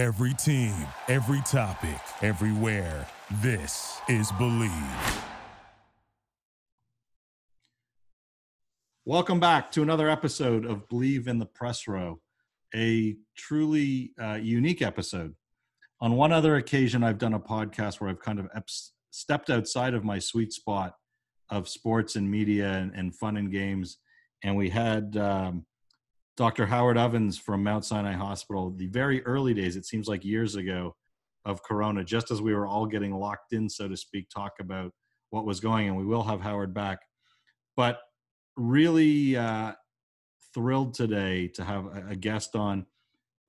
Every team, every topic, everywhere. This is Bleav. Welcome back to another episode of Bleav in the Press Row, a truly uh, unique episode. On one other occasion, I've done a podcast where I've kind of stepped outside of my sweet spot of sports and media and, and fun and games. And we had um, Dr. Howard Ovens from Mount Sinai Hospital, the very early days, it seems like years ago, of Corona, just as we were all getting locked in, so to speak, talk about what was going. And we will have Howard back. But really uh, thrilled today to have a, a guest on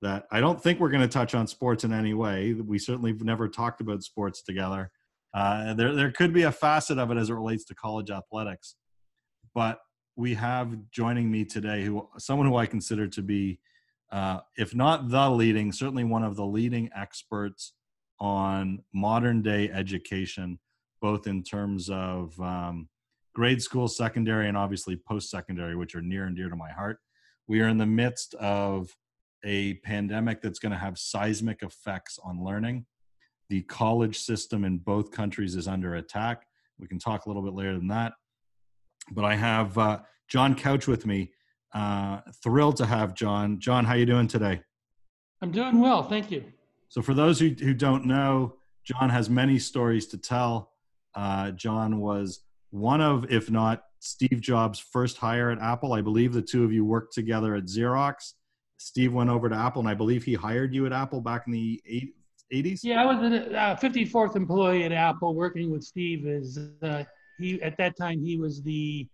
that I don't think we're going to touch on sports in any way. We certainly have never talked about sports together. Uh, there, there could be a facet of it as it relates to college athletics, but we have joining me today who someone who I consider to be, uh, if not the leading, certainly one of the leading experts on modern day education, both in terms of um, grade school, secondary, and obviously post secondary, which are near and dear to my heart. We are in the midst of a pandemic that's going to have seismic effects on learning. The college system in both countries is under attack. We can talk a little bit later than that. But I have uh, John Couch with me. Uh, thrilled to have John. John, how you doing today? I'm doing well, thank you. So, for those who, who don't know, John has many stories to tell. Uh, John was one of, if not Steve Jobs' first hire at Apple. I believe the two of you worked together at Xerox. Steve went over to Apple, and I believe he hired you at Apple back in the 80s. Yeah, I was a uh, 54th employee at Apple, working with Steve. As uh, he at that time he was the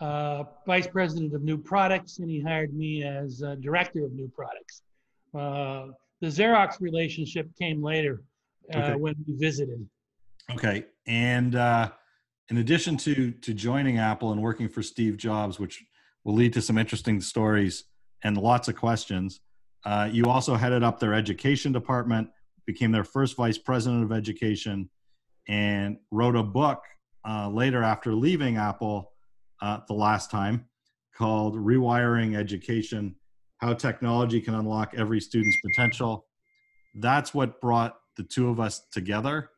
uh, vice president of new products, and he hired me as uh, director of new products. Uh, the Xerox relationship came later uh, okay. when we visited. Okay, and in addition to to joining Apple and working for Steve Jobs, which will lead to some interesting stories and lots of questions. Uh, you also headed up their education department, became their first vice president of education, and wrote a book uh, later after leaving Apple uh, the last time called Rewiring Education How Technology Can Unlock Every Student's Potential. That's what brought the two of us together.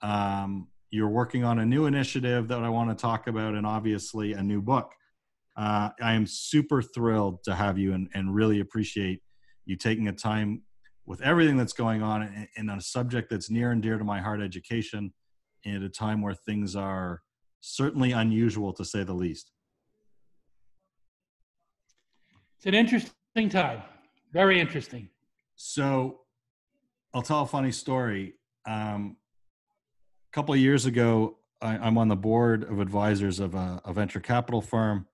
Um, you're working on a new initiative that I want to talk about, and obviously a new book. Uh, I am super thrilled to have you and, and really appreciate you taking a time with everything that's going on in, in a subject that's near and dear to my heart education at a time where things are certainly unusual to say the least. It's an interesting time, very interesting. So, I'll tell a funny story. Um, a couple of years ago, I, am on the board of advisors of a, a venture capital firm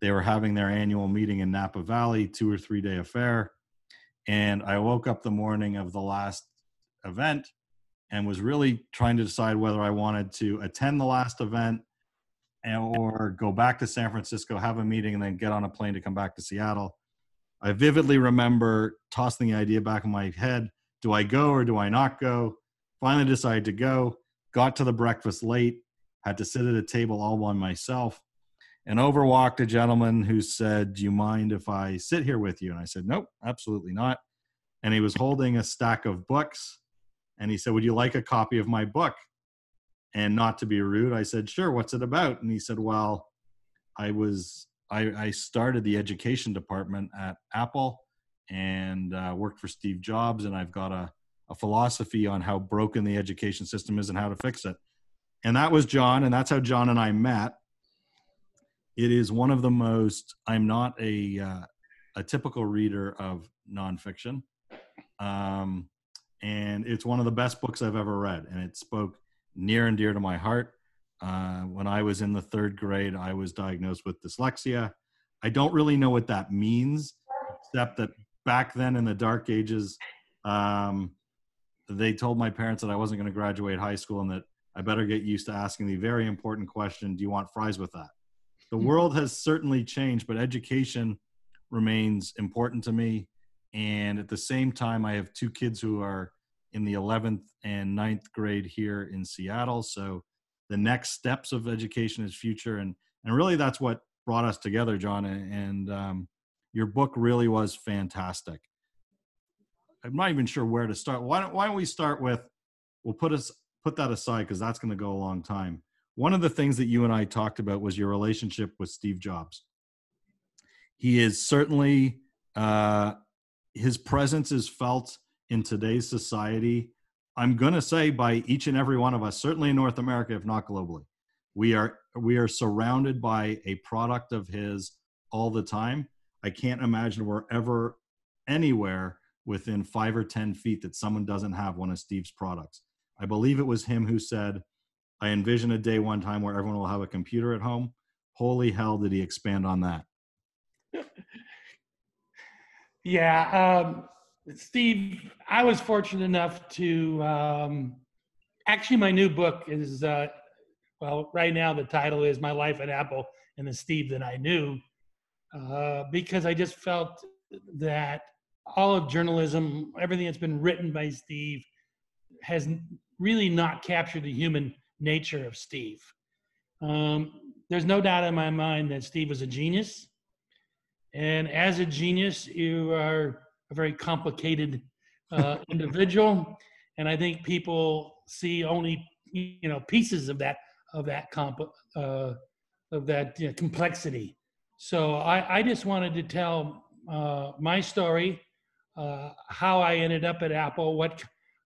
they were having their annual meeting in Napa Valley, two or three day affair. And I woke up the morning of the last event and was really trying to decide whether I wanted to attend the last event or go back to San Francisco, have a meeting, and then get on a plane to come back to Seattle. I vividly remember tossing the idea back in my head do I go or do I not go? Finally decided to go, got to the breakfast late, had to sit at a table all by myself and over walked a gentleman who said, Do you mind if I sit here with you? And I said, Nope, absolutely not. And he was holding a stack of books. And he said, Would you like a copy of my book? And not to be rude, I said, Sure, what's it about? And he said, Well, I was, I, I started the education department at Apple and uh, worked for Steve Jobs. And I've got a, a philosophy on how broken the education system is and how to fix it. And that was John. And that's how John and I met it is one of the most i'm not a uh, a typical reader of nonfiction um, and it's one of the best books i've ever read and it spoke near and dear to my heart uh, when i was in the third grade i was diagnosed with dyslexia i don't really know what that means except that back then in the dark ages um, they told my parents that i wasn't going to graduate high school and that i better get used to asking the very important question do you want fries with that the hmm. world has certainly changed, but education remains important to me. And at the same time, I have two kids who are in the 11th and 9th grade here in Seattle. So the next steps of education is future. And, and really, that's what brought us together, John. And um, your book really was fantastic. I'm not even sure where to start. Why don't Why don't we start with? We'll put us put that aside because that's going to go a long time. One of the things that you and I talked about was your relationship with Steve Jobs. He is certainly uh, his presence is felt in today's society. I'm going to say by each and every one of us, certainly in North America, if not globally. We are we are surrounded by a product of his all the time. I can't imagine we're ever anywhere within five or 10 feet that someone doesn't have one of Steve's products. I believe it was him who said, I envision a day one time where everyone will have a computer at home. Holy hell, did he expand on that? Yeah. Um, Steve, I was fortunate enough to um, actually, my new book is, uh, well, right now the title is My Life at Apple and the Steve That I Knew, uh, because I just felt that all of journalism, everything that's been written by Steve, has really not captured the human nature of Steve. Um, there's no doubt in my mind that Steve was a genius. And as a genius, you are a very complicated uh, individual. And I think people see only you know pieces of that of that comp uh, of that you know, complexity. So I, I just wanted to tell uh, my story, uh, how I ended up at Apple, what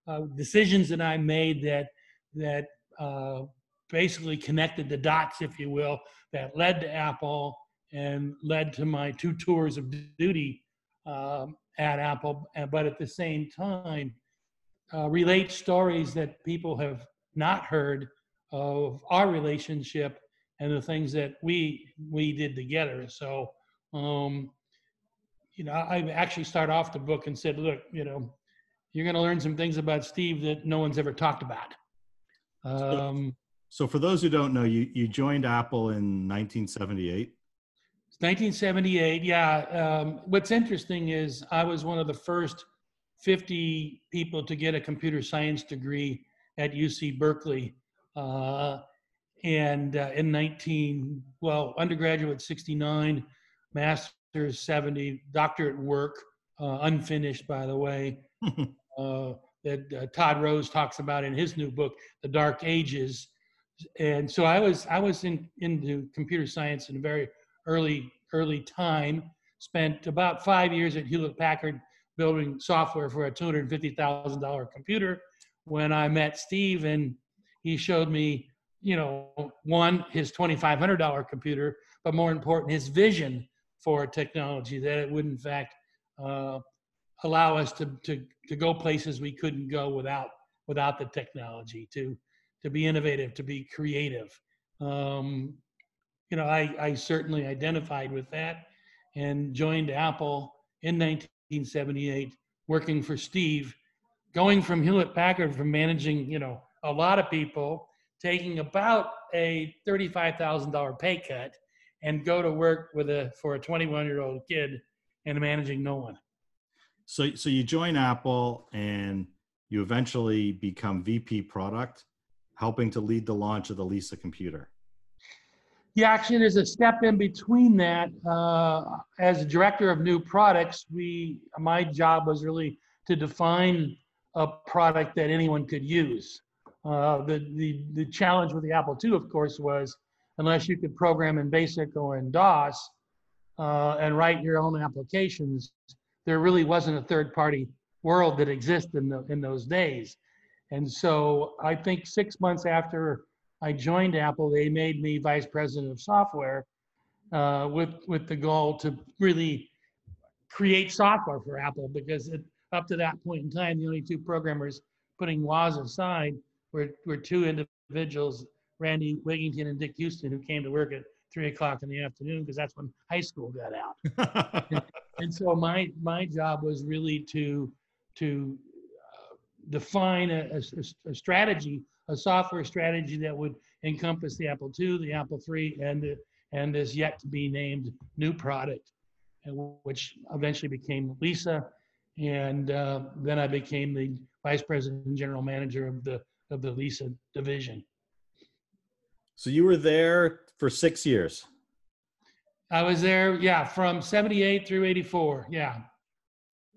uh, decisions that I made that that uh, basically connected the dots, if you will, that led to Apple and led to my two tours of duty um, at Apple. But at the same time, uh, relate stories that people have not heard of our relationship and the things that we we did together. So, um, you know, I actually start off the book and said, look, you know, you're going to learn some things about Steve that no one's ever talked about. Um, so, for those who don't know, you you joined Apple in 1978. 1978, yeah. Um, what's interesting is I was one of the first 50 people to get a computer science degree at UC Berkeley. Uh, and uh, in 19, well, undergraduate 69, master's 70, doctorate work, uh, unfinished, by the way, uh, that uh, Todd Rose talks about in his new book, The Dark Ages. And so I was I was in into computer science in a very early early time. Spent about five years at Hewlett Packard building software for a two hundred fifty thousand dollar computer. When I met Steve and he showed me, you know, one his twenty five hundred dollar computer, but more important, his vision for technology that it would in fact uh, allow us to, to, to go places we couldn't go without, without the technology, to, to be innovative, to be creative. Um, you know, I, I certainly identified with that and joined Apple in 1978, working for Steve, going from Hewlett Packard from managing, you know, a lot of people, taking about a $35,000 pay cut and go to work with a for a 21 year old kid and managing no one. So, so you join Apple and you eventually become VP product, helping to lead the launch of the Lisa computer. Yeah, action is a step in between that. Uh, as director of new products, we my job was really to define a product that anyone could use. Uh, the, the the challenge with the Apple II, of course, was unless you could program in BASIC or in DOS uh, and write your own applications, there really wasn't a third party world that existed in, the, in those days. And so I think six months after I joined Apple, they made me vice president of software uh, with, with the goal to really create software for Apple because it, up to that point in time, the only two programmers putting Woz aside were, were two individuals, Randy Wigginton and Dick Huston, who came to work at three o'clock in the afternoon because that's when high school got out. and, and, so my my job was really to to uh, define a, a, a, strategy, a software strategy that would encompass the Apple II, the Apple III, and the, and this yet to be named new product, which eventually became Lisa, and uh, then I became the vice president and general manager of the of the Lisa division. So you were there for six years. I was there, yeah, from 78 through 84. Yeah.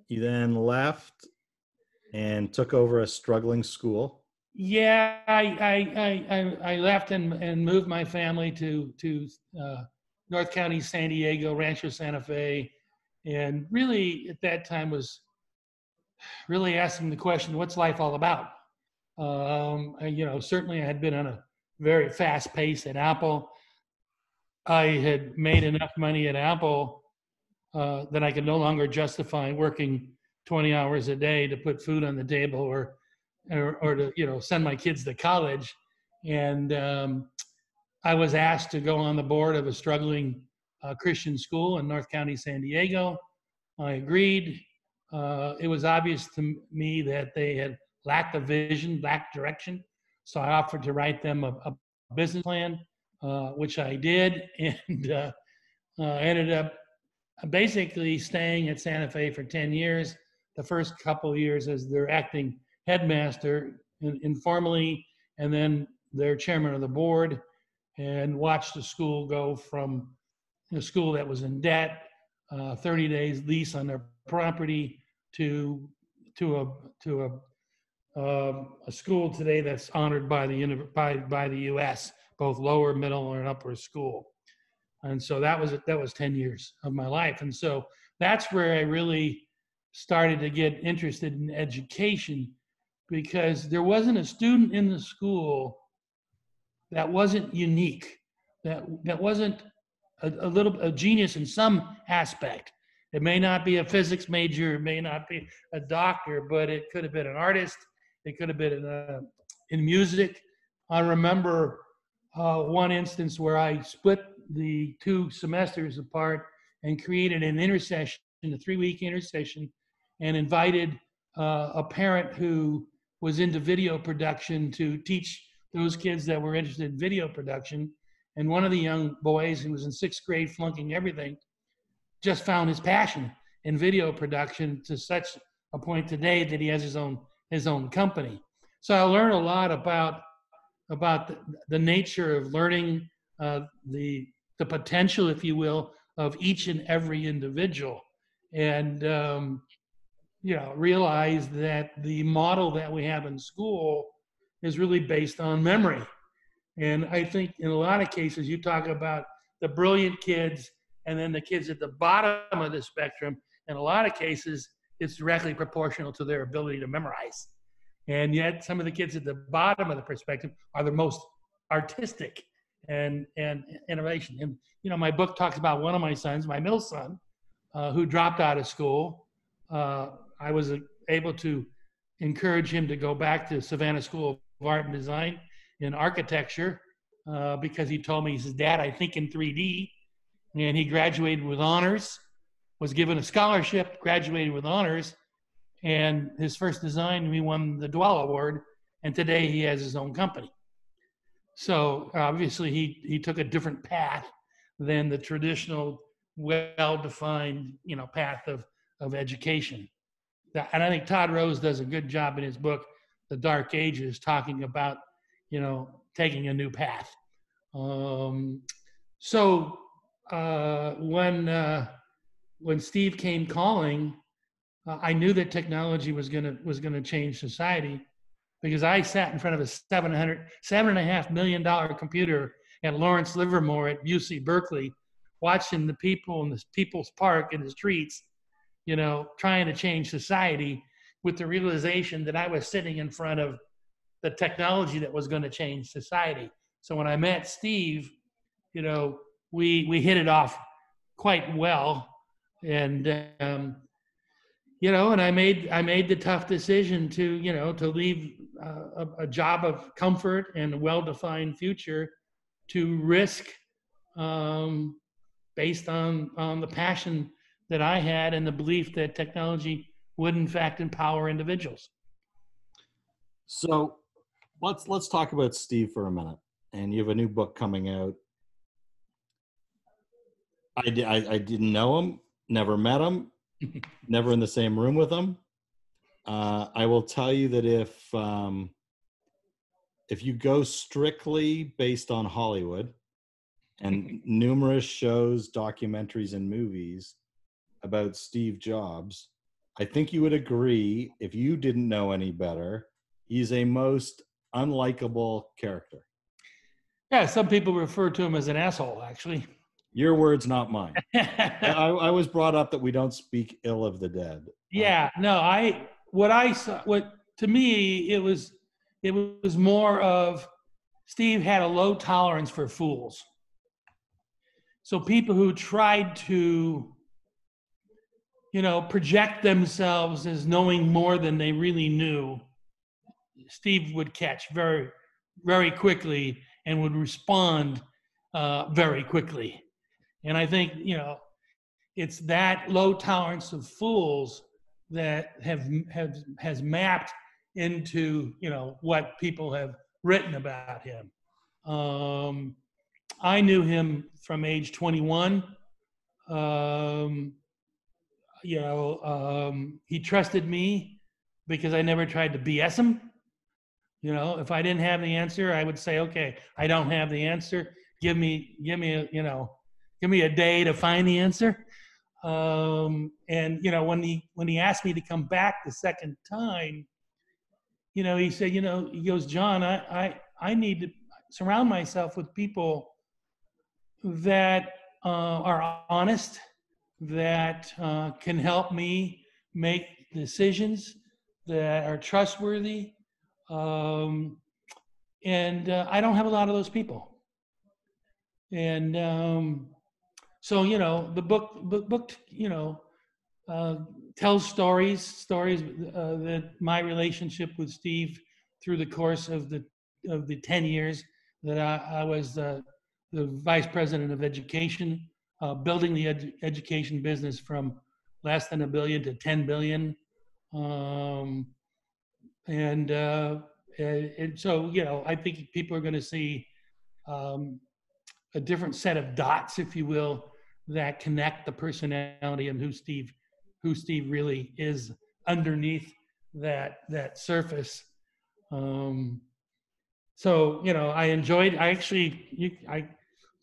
You then left and took over a struggling school. Yeah, I I I, I, left and, and moved my family to to uh, North County, San Diego, Rancho Santa Fe, and really at that time was really asking the question, what's life all about? Um, I, you know, certainly I had been on a very fast pace at Apple. I had made enough money at Apple uh, that I could no longer justify working 20 hours a day to put food on the table or, or, or to, you know, send my kids to college. And um, I was asked to go on the board of a struggling uh, Christian school in North County, San Diego. I agreed. Uh, it was obvious to me that they had lacked a vision, lacked direction. So I offered to write them a, a business plan, uh, which I did, and uh, uh, ended up basically staying at Santa Fe for 10 years. The first couple years as their acting headmaster, informally, and then their chairman of the board, and watched the school go from a school that was in debt, uh, 30 days lease on their property, to to a to a um, a school today that's honored by the by by the U.S. both lower, middle, and upper school, and so that was that was ten years of my life, and so that's where I really started to get interested in education because there wasn't a student in the school that wasn't unique, that that wasn't a, a little a genius in some aspect. It may not be a physics major, it may not be a doctor, but it could have been an artist, it could have been in, uh, in music. I remember uh, one instance where I split the two semesters apart and created an intercession, a three week intercession, and invited uh, a parent who was into video production to teach those kids that were interested in video production. And one of the young boys who was in sixth grade flunking everything just found his passion in video production to such a point today that he has his own his own company. So I learned a lot about about the, the nature of learning uh, the the potential, if you will, of each and every individual, and um, you know realize that the model that we have in school is really based on memory. And I think in a lot of cases, you talk about the brilliant kids and then the kids at the bottom of the spectrum. In a lot of cases, it's directly proportional to their ability to memorize. And yet, some of the kids at the bottom of the perspective are the most artistic and and innovation. And you know, my book talks about one of my sons, my middle son, uh, who dropped out of school. Uh, I was able to encourage him to go back to Savannah School of Art and Design in architecture uh, because he told me, he says, "Dad, I think in 3D." And he graduated with honors, was given a scholarship, graduated with honors, and his first design, he won the Dwell Award, and today he has his own company. So obviously, he he took a different path than the traditional, well-defined, you know, path of of education. And I think Todd Rose does a good job in his book, The Dark Ages, talking about, you know, taking a new path. Um, so uh, when uh, when Steve came calling, uh, I knew that technology was gonna was gonna change society because I sat in front of a 700 seven and a half million dollar computer at Lawrence Livermore at UC Berkeley, watching the people in the People's Park in the streets, you know, trying to change society with the realization that I was sitting in front of the technology that was going to change society. So when I met Steve, you know, we we hit it off quite well, and um, you know, and I made I made the tough decision to you know to leave uh, a, a, job of comfort and a well-defined future to risk um, based on on the passion that I had and the belief that technology would in fact empower individuals. So let's let's talk about Steve for a minute. And you have a new book coming out I, I, I didn't know him, never met him, never in the same room with him. Uh, I will tell you that if um, if you go strictly based on Hollywood and numerous shows, documentaries, and movies about Steve Jobs, I think you would agree if you didn't know any better, he's a most unlikable character. Yeah, some people refer to him as an asshole, actually. Your words, not mine. I, I was brought up that we don't speak ill of the dead. yeah, no, I what I saw what to me it was it was more of Steve had a low tolerance for fools. So people who tried to you know project themselves as knowing more than they really knew Steve would catch very very quickly and would respond uh, very quickly. And I think, you know, it's that low tolerance of fools that have, have has mapped into, you know, what people have written about him. Um, I knew him from age 21. Um, you know, um, he trusted me because I never tried to BS him. You know, if I didn't have the answer, I would say, okay, I don't have the answer. Give me, give me, a, you know, give me a day to find the answer. Um, and you know, when he when he asked me to come back the second time, you know, he said, you know, he goes, John, I I I need to surround myself with people that uh, are honest, that uh, can help me make decisions that are trustworthy, um, and uh, I don't have a lot of those people. And um, so, you know, the book, book, book you know, uh, tells stories, stories uh, that my relationship with Steve through the course of the of the ten years that I, I was the vice president of education, uh, building the ed- education business from less than a billion to 10 billion. Um, and uh, and so you know I think people are going to see um, a different set of dots, if you will, that connect the personality and who Steve who Steve really is underneath that that surface. Um, so you know I enjoyed. I actually you, I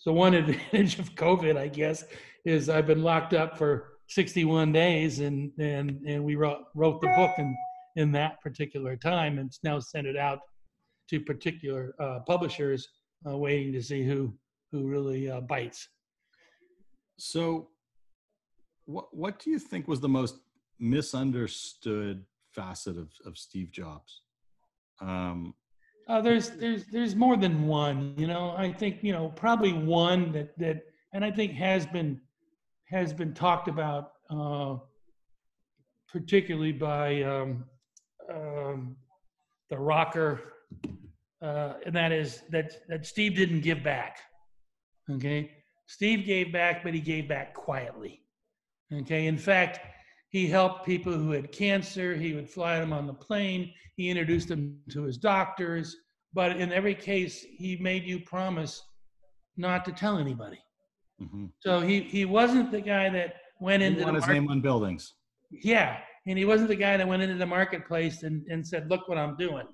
so one advantage of COVID, I guess, is I've been locked up for 61 days, and and and we wrote wrote the book and in that particular time and it's now sent it out to particular uh, publishers uh, waiting to see who who really uh, bites. So what what do you think was the most misunderstood facet of, of steve jobs? Um, uh, there's there's there's more than one you know i think you know probably one that that and i think has been has been talked about uh, particularly by um, um, the rocker, uh, and that is that that Steve didn't give back. Okay, Steve gave back, but he gave back quietly. Okay, in fact, he helped people who had cancer. He would fly them on the plane. He introduced them to his doctors. But in every case, he made you promise not to tell anybody. Mm-hmm. So he he wasn't the guy that went into want his name on buildings. Yeah, and he wasn't the guy that went into the marketplace and, and said, Look what I'm doing.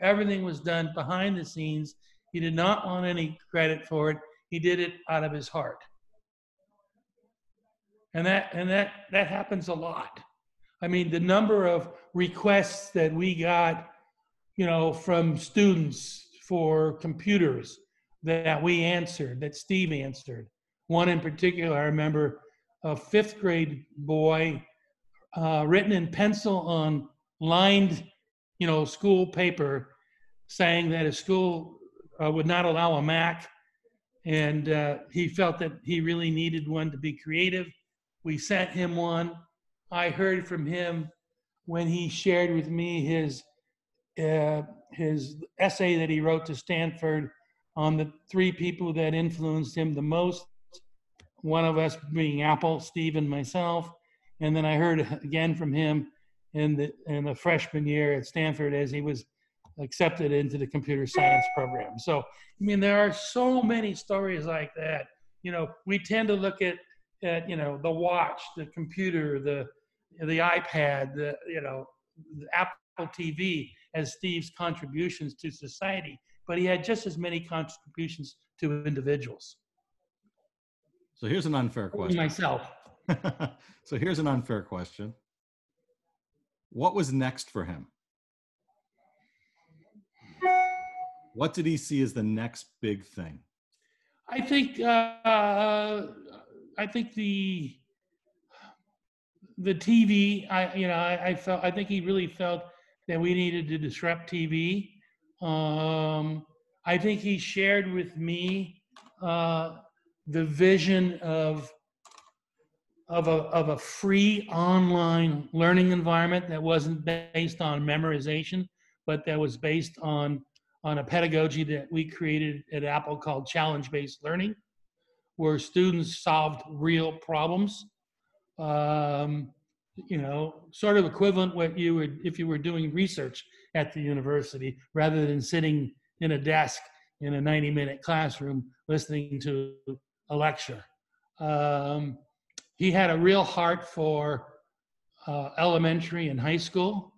Everything was done behind the scenes. He did not want any credit for it. He did it out of his heart. And that and that that happens a lot. I mean, the number of requests that we got, you know, from students for computers that we answered, that Steve answered. One in particular, I remember a fifth grade boy uh, written in pencil on lined, you know, school paper, saying that his school uh, would not allow a Mac, and uh, he felt that he really needed one to be creative. We sent him one. I heard from him when he shared with me his uh, his essay that he wrote to Stanford on the three people that influenced him the most. One of us being Apple, Steve, and myself. And then I heard again from him in the in the freshman year at Stanford as he was accepted into the computer science program. So I mean, there are so many stories like that. You know, we tend to look at at you know the watch, the computer, the the iPad, the you know the Apple TV as Steve's contributions to society, but he had just as many contributions to individuals. So here's an unfair question. Myself. so here's an unfair question. What was next for him? What did he see as the next big thing? I think uh, I think the the TV. I you know I, I, felt I think he really felt that we needed to disrupt TV. Um, I think he shared with me uh, the vision of of a of a free online learning environment that wasn't based on memorization, but that was based on on a pedagogy that we created at Apple called challenge-based learning, where students solved real problems. Um, you know, sort of equivalent what you would if you were doing research at the university rather than sitting in a desk in a 90-minute classroom listening to a lecture. Um, he had a real heart for uh, elementary and high school.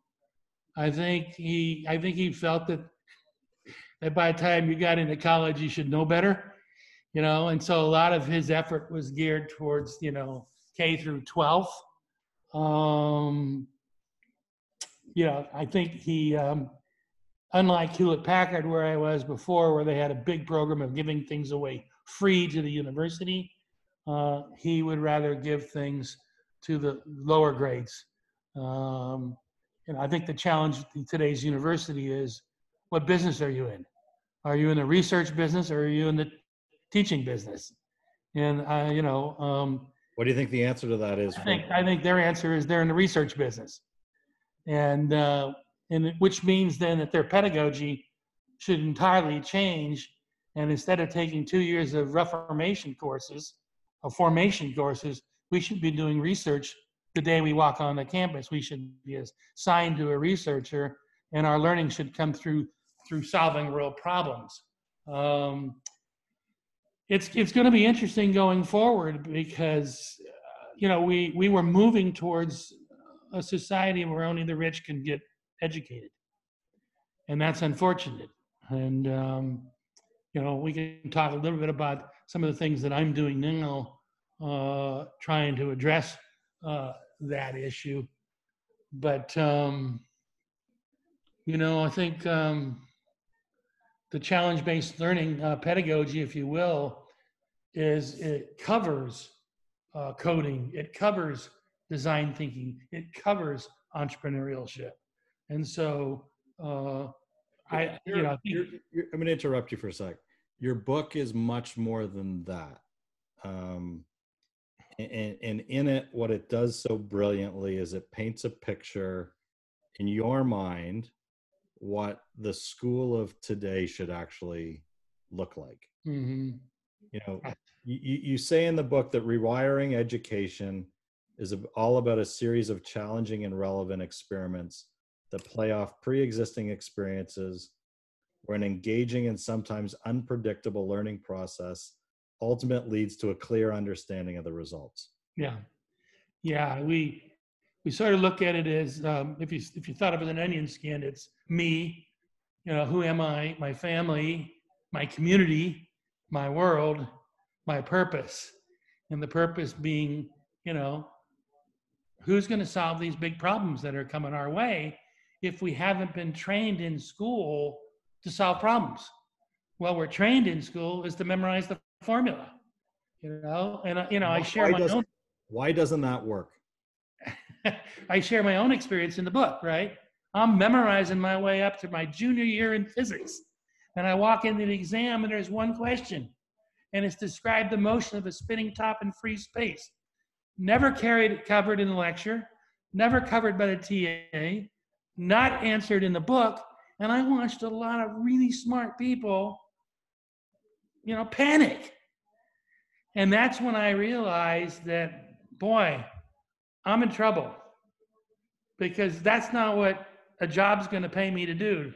I think he I think he felt that that by the time you got into college, you should know better, you know. And so a lot of his effort was geared towards, you know, K through 12. Um, you know, I think he, um, unlike Hewlett Packard, where I was before, where they had a big program of giving things away free to the university, uh, he would rather give things to the lower grades. Um, and I think the challenge in today's university is what business are you in? Are you in the research business or are you in the teaching business? And uh, you know, um, what do you think the answer to that is? I think, I think their answer is they're in the research business, and uh, and which means then that their pedagogy should entirely change. And instead of taking two years of reformation courses, of formation courses, we should be doing research the day we walk on the campus. We should be assigned to a researcher, and our learning should come through through solving real problems. Um, it's it's going to be interesting going forward because uh, you know we we were moving towards a society where only the rich can get educated, and that's unfortunate. And um, you know we can talk a little bit about some of the things that I'm doing now, uh, trying to address uh, that issue. But um, you know, I think um, the challenge-based learning uh, pedagogy, if you will, is it covers uh, coding, it covers design thinking, it covers entrepreneurship, and so uh, I, you know, you're, you're, I'm going to interrupt you for a sec. Your book is much more than that. Um, and, and in it, what it does so brilliantly is it paints a picture in your mind what the school of today should actually look like. Mm-hmm. You know, you, you say in the book that rewiring education is all about a series of challenging and relevant experiments that play off pre-existing experiences where an engaging and sometimes unpredictable learning process ultimately leads to a clear understanding of the results. Yeah, yeah. We we sort of look at it as um, if you if you thought of it as an onion skin, it's me, you know, who am I, my family, my community, my world, my purpose, and the purpose being, you know, who's going to solve these big problems that are coming our way if we haven't been trained in school to solve problems. Well, we're trained in school is to memorize the formula, you know, and uh, you know, I share why my own. Why doesn't that work? I share my own experience in the book, right? I'm memorizing my way up to my junior year in physics. And I walk into the exam and there's one question. And it's describe the motion of a spinning top in free space. Never carried covered in the lecture, never covered by the TA, not answered in the book. And I watched a lot of really smart people, you know, panic. And that's when I realized that, boy, I'm in trouble because that's not what a job's going to pay me to do,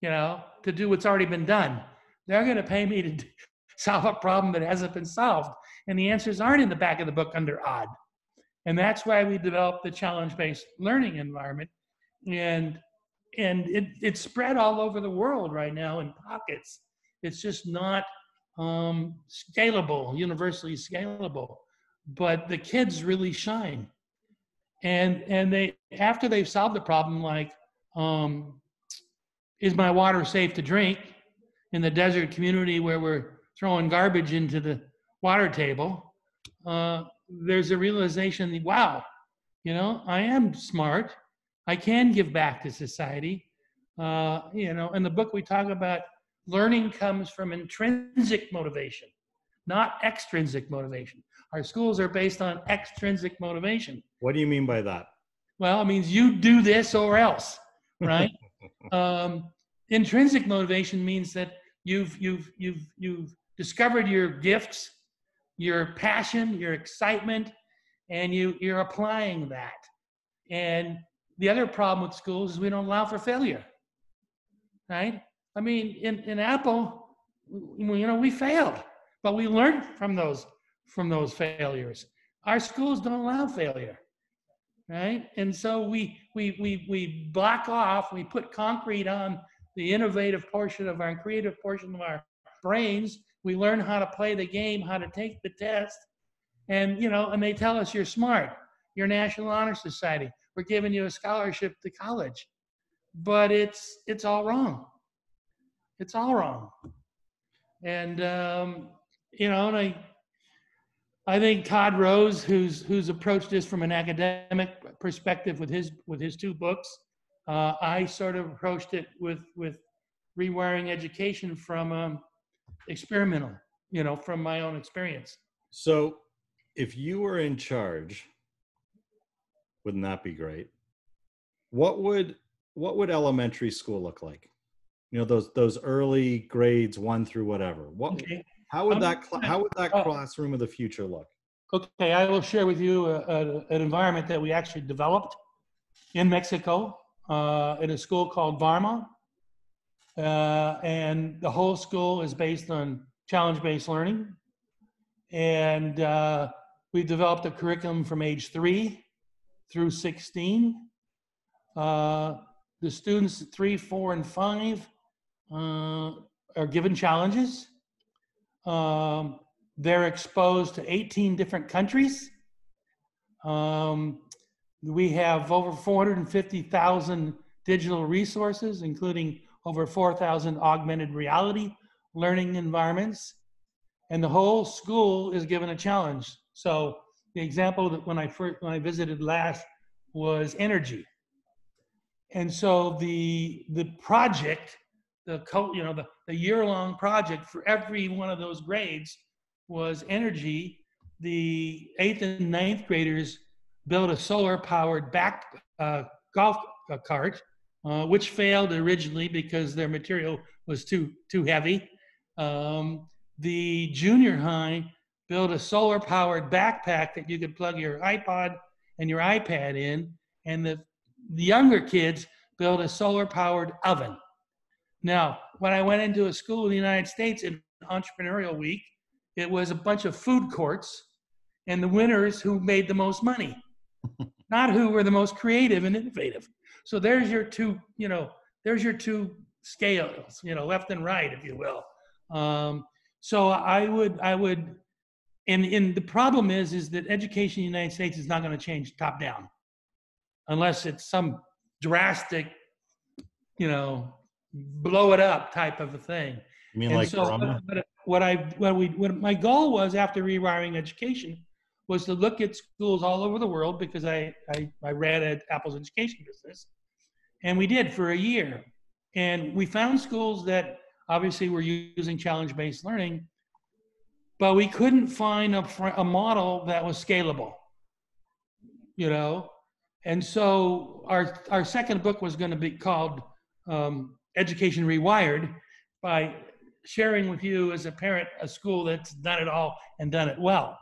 you know, to do what's already been done. They're going to pay me to solve a problem that hasn't been solved. And the answers aren't in the back of the book under odd. And that's why we developed the challenge-based learning environment. And and it, it's spread all over the world right now in pockets. It's just not um, scalable, universally scalable. But the kids really shine and and they after they've solved the problem, like, um, is my water safe to drink in the desert community where we're throwing garbage into the water table? Uh, there's a realization that wow, you know, I am smart. I can give back to society. Uh, you know, in the book we talk about learning comes from intrinsic motivation, not extrinsic motivation. Our schools are based on extrinsic motivation. What do you mean by that? Well, it means you do this or else, right? um, intrinsic motivation means that you've you've you've you've discovered your gifts, your passion, your excitement, and you you're applying that. And the other problem with schools is we don't allow for failure, right? I mean, in, in Apple, you know, we failed, but we learned from those from those failures. Our schools don't allow failure, right? And so we we we we block off. We put concrete on the innovative portion of our creative portion of our brains. We learn how to play the game, how to take the test, and you know, and they tell us you're smart. You're National Honor Society. We're giving you a scholarship to college, but it's it's all wrong. It's all wrong. And um, you know, and I I think Todd Rose, who's who's approached this from an academic perspective with his with his two books, uh, I sort of approached it with with rewiring education from um, experimental, you know, from my own experience. So, if you were in charge, wouldn't that be great? What would what would elementary school look like? You know, those those early grades one through whatever. What okay. How would that cl- how would that uh, classroom of the future look? Okay, I will share with you a, a, an environment that we actually developed in Mexico. Uh, in a school called Varmond, uh, and the whole school is based on challenge-based learning, and uh, we developed a curriculum from age three through 16. Uh, the students three, four, and five uh, are given challenges. Um, they're exposed to 18 different countries. Um, we have over 450,000 digital resources, including over 4,000 augmented reality learning environments. And the whole school is given a challenge. So the example that when I first when I visited last was energy. And so the the project the you know the, the year-long project for every one of those grades was energy the eighth and ninth graders built a solar-powered back uh, golf uh, cart uh, which failed originally because their material was too too heavy. Um, the junior high built a solar-powered backpack that you could plug your ipod and your ipad in and the, the younger kids built a solar-powered oven. Now, when I went into a school in the United States in Entrepreneurial Week, it was a bunch of food courts and the winners who made the most money, not who were the most creative and innovative. So there's your two, you know, there's your two scales, you know, left and right, if you will. Um, so I would, I would, and, and the problem is, is that education in the United States is not going to change top down, unless it's some drastic, you know, blow it up type of a thing. You mean and like so what, what I what we what my goal was after rewiring education was to look at schools all over the world because I I, I ran at Apple's education business, and we did for a year, and we found schools that obviously were using challenge-based learning, but we couldn't find a, a model that was scalable. You know, and so our our second book was going to be called um, Education Rewired by sharing with you as a parent a school that's done it all and done it well.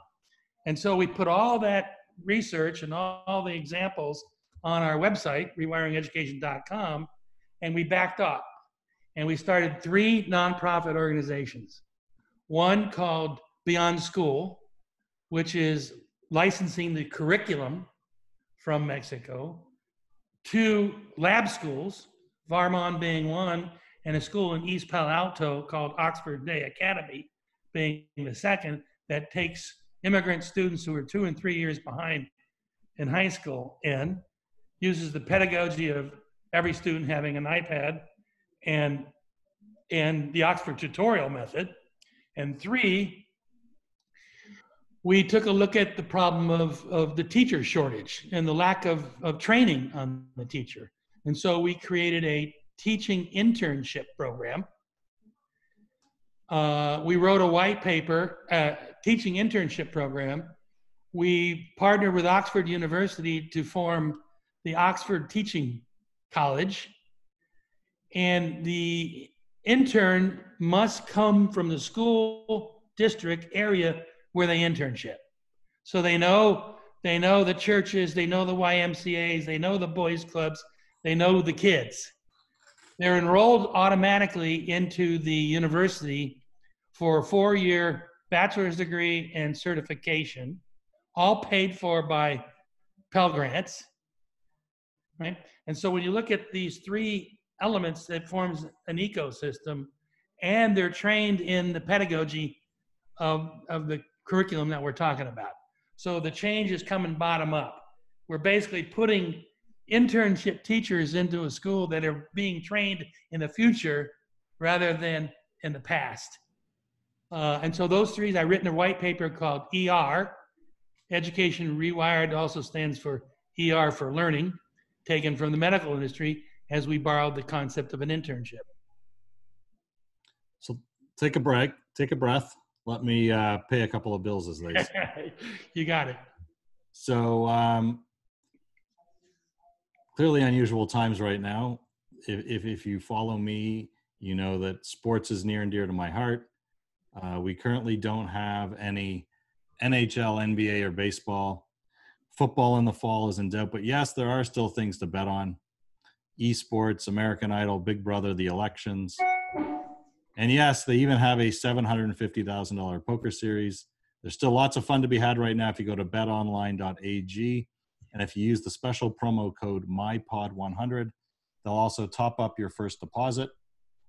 And so we put all that research and all, all the examples on our website, rewiringeducation.com, and we backed up. And we started three nonprofit organizations. One called Beyond School, which is licensing the curriculum from Mexico. Two lab schools, Varmond being one, and a school in East Palo Alto called Oxford Day Academy being the second that takes immigrant students who are two and three years behind in high school. N uses the pedagogy of every student having an iPad and and the Oxford tutorial method. And three, we took a look at the problem of, of the teacher shortage and the lack of, of training on the teacher. And so we created a teaching internship program. Uh, we wrote a white paper, uh, teaching internship program. We partnered with Oxford University to form the Oxford Teaching College. And the intern must come from the school district area where they internship. So they know they know the churches, they know the YMCA's, they know the boys clubs, they know the kids. They're enrolled automatically into the university for a four-year bachelor's degree and certification, all paid for by Pell Grants. Right? And so when you look at these three elements that forms an ecosystem, and they're trained in the pedagogy of, of the curriculum that we're talking about. So the change is coming bottom up. We're basically putting internship teachers into a school that are being trained in the future rather than in the past. Uh, and so those three, I've written a white paper called ER, Education Rewired, also stands for ER for learning, taken from the medical industry as we borrowed the concept of an internship. So take a break, take a breath. Let me uh, pay a couple of bills, as they say. you got it. So um, clearly unusual times right now. If, if, if you follow me, you know that sports is near and dear to my heart. Uh, we currently don't have any NHL, NBA, or baseball. Football in the fall is in doubt, but yes, there are still things to bet on esports, American Idol, Big Brother, the elections. And yes, they even have a $750,000 poker series. There's still lots of fun to be had right now if you go to betonline.ag. And if you use the special promo code MyPod100, they'll also top up your first deposit.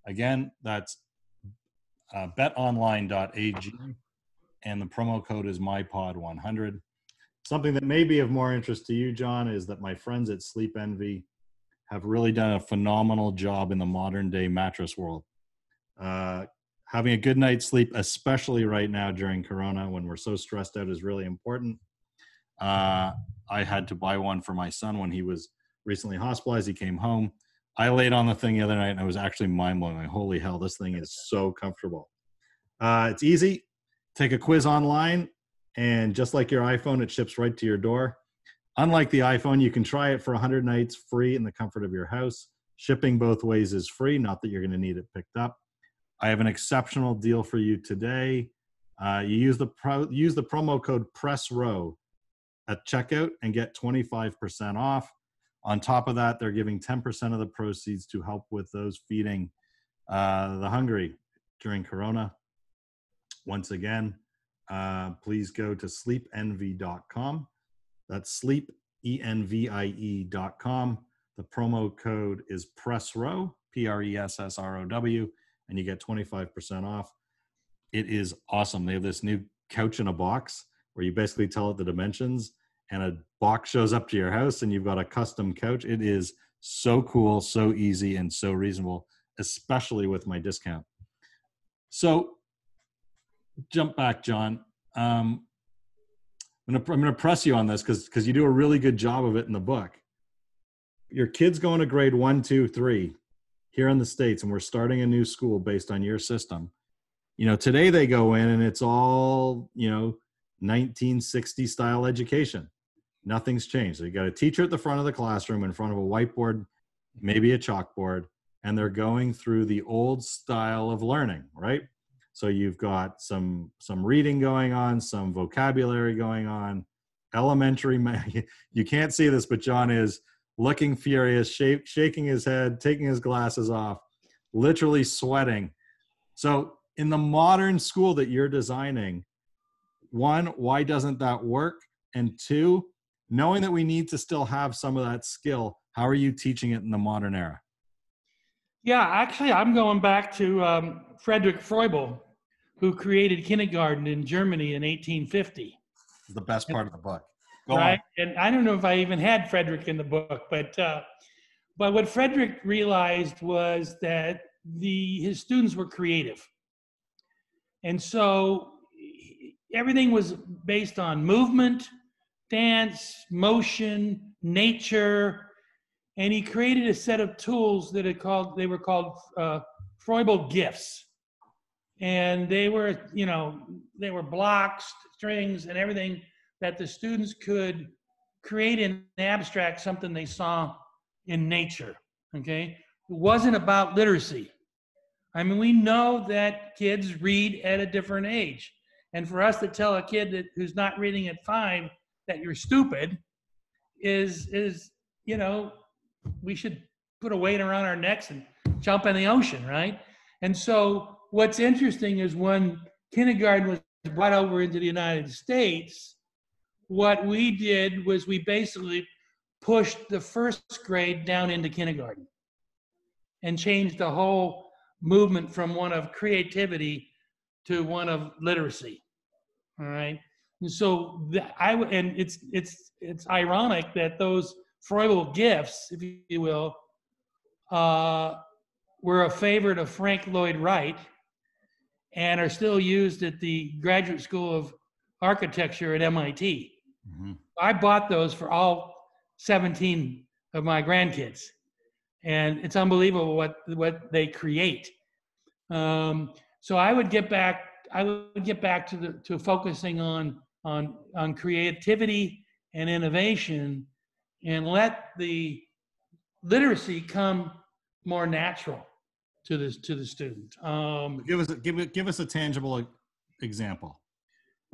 Again, that's uh, betonline.ag. And the promo code is MyPod100. Something that may be of more interest to you, John, is that my friends at Sleep Envy have really done a phenomenal job in the modern day mattress world. Uh, having a good night's sleep, especially right now during Corona when we're so stressed out, is really important. Uh, I had to buy one for my son when he was recently hospitalized. He came home. I laid on the thing the other night and I was actually mind blowing. Like, holy hell, this thing is so comfortable. Uh, it's easy. Take a quiz online, and just like your iPhone, it ships right to your door. Unlike the iPhone, you can try it for 100 nights free in the comfort of your house. Shipping both ways is free, not that you're going to need it picked up. I have an exceptional deal for you today. Uh, you use the pro, use the promo code PRESSROW at checkout and get 25% off. On top of that, they're giving 10% of the proceeds to help with those feeding uh, the hungry during Corona. Once again, uh, please go to sleepenvy.com. That's sleepenvie.com. The promo code is PRESSROW, P R E S S R O W and you get 25% off. It is awesome. They have this new couch in a box where you basically tell it the dimensions and a box shows up to your house and you've got a custom couch. It is so cool, so easy, and so reasonable, especially with my discount. So, jump back, John. Um, I'm gonna, I'm gonna press you on this because because you do a really good job of it in the book. Your kid's going to grade one, two, three here in the states and we're starting a new school based on your system you know today they go in and it's all you know 1960 style education nothing's changed so you got a teacher at the front of the classroom in front of a whiteboard maybe a chalkboard and they're going through the old style of learning right so you've got some some reading going on some vocabulary going on elementary you can't see this but john is looking furious, shake, shaking his head, taking his glasses off, literally sweating. So, in the modern school that you're designing, one, why doesn't that work? And two, knowing that we need to still have some of that skill, how are you teaching it in the modern era? Yeah, actually, I'm going back to um, Frederick Froebel, who created kindergarten in Germany in 1850. The best part of the book. Go on. And I don't know if I even had Frederick in the book, but uh, but what Frederick realized was that the his students were creative, and so everything was based on movement, dance, motion, nature, and he created a set of tools that it called they were called uh, Froebel gifts, and they were you know they were blocks, strings, and everything that the students could create in abstract something they saw in nature. Okay, it wasn't about literacy. I mean, we know that kids read at a different age. And for us to tell a kid that who's not reading at five that you're stupid is is you know we should put a weight around our necks and jump in the ocean, right? And so what's interesting is when kindergarten was brought over into the United States, what we did was we basically pushed the first grade down into kindergarten and changed the whole movement from one of creativity to one of literacy. All right. And so the, I and it's it's it's ironic that those Froebel gifts, if you will, uh, were a favorite of Frank Lloyd Wright and are still used at the Graduate School of Architecture at MIT. Mhm. I bought those for all 17 of my grandkids, and it's unbelievable what what they create. Um, so I would get back. I would get back to the to focusing on on on creativity and innovation, and let the literacy come more natural to the to the student. Um, Give us a, give give us a tangible example.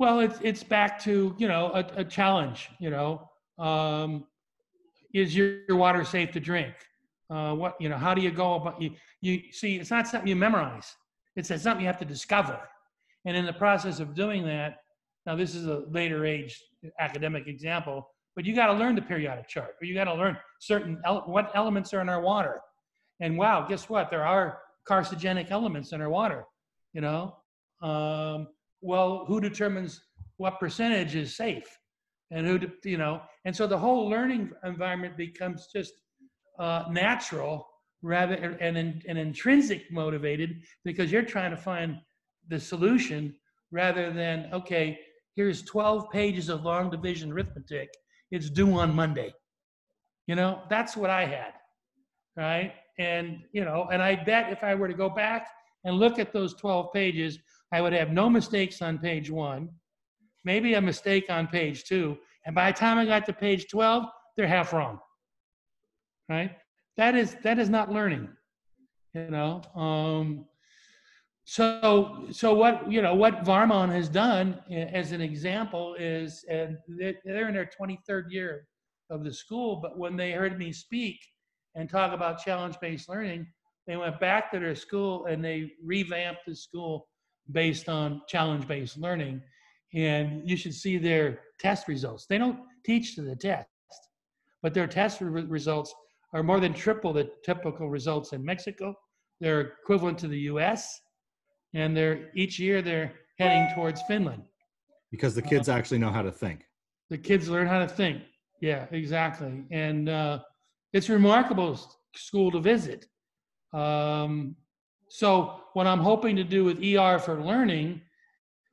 Well, it's it's back to you know a, a challenge. You know, um, is your, your water safe to drink? Uh, what you know? How do you go about you? You see, it's not something you memorize. It's something you have to discover. And in the process of doing that, now this is a later age academic example, but you got to learn the periodic chart, or you got to learn certain what elements are in our water. And wow, guess what? There are carcinogenic elements in our water. You know, um, well, who determines what percentage is safe, and who, de- you know, and so the whole learning environment becomes just uh, natural rather and, and, and intrinsic motivated because you're trying to find the solution rather than okay here's 12 pages of long division arithmetic. It's due on monday. You know that's what i had right? And you know and i bet if i were to go back and look at those 12 pages i would have no mistakes on page one maybe a mistake on page two and by the time i got to page 12 they're half wrong right? That is that is not learning you know? Um so so what you know what Varmond has done eh, as an example is and they're in their 23rd year of the school but when they heard me speak and talk about challenge-based learning they went back to their school and they revamped the school based on challenge-based learning. And you should see their test results. They don't teach to the test but their test re- results are more than triple the typical results in Mexico. They're equivalent to the US, and they're each year they're heading towards Finland. Because the kids actually know how to think. The kids learn how to think. Yeah, exactly. And uh, it's a remarkable school to visit. Um, so, what I'm hoping to do with ER for Learning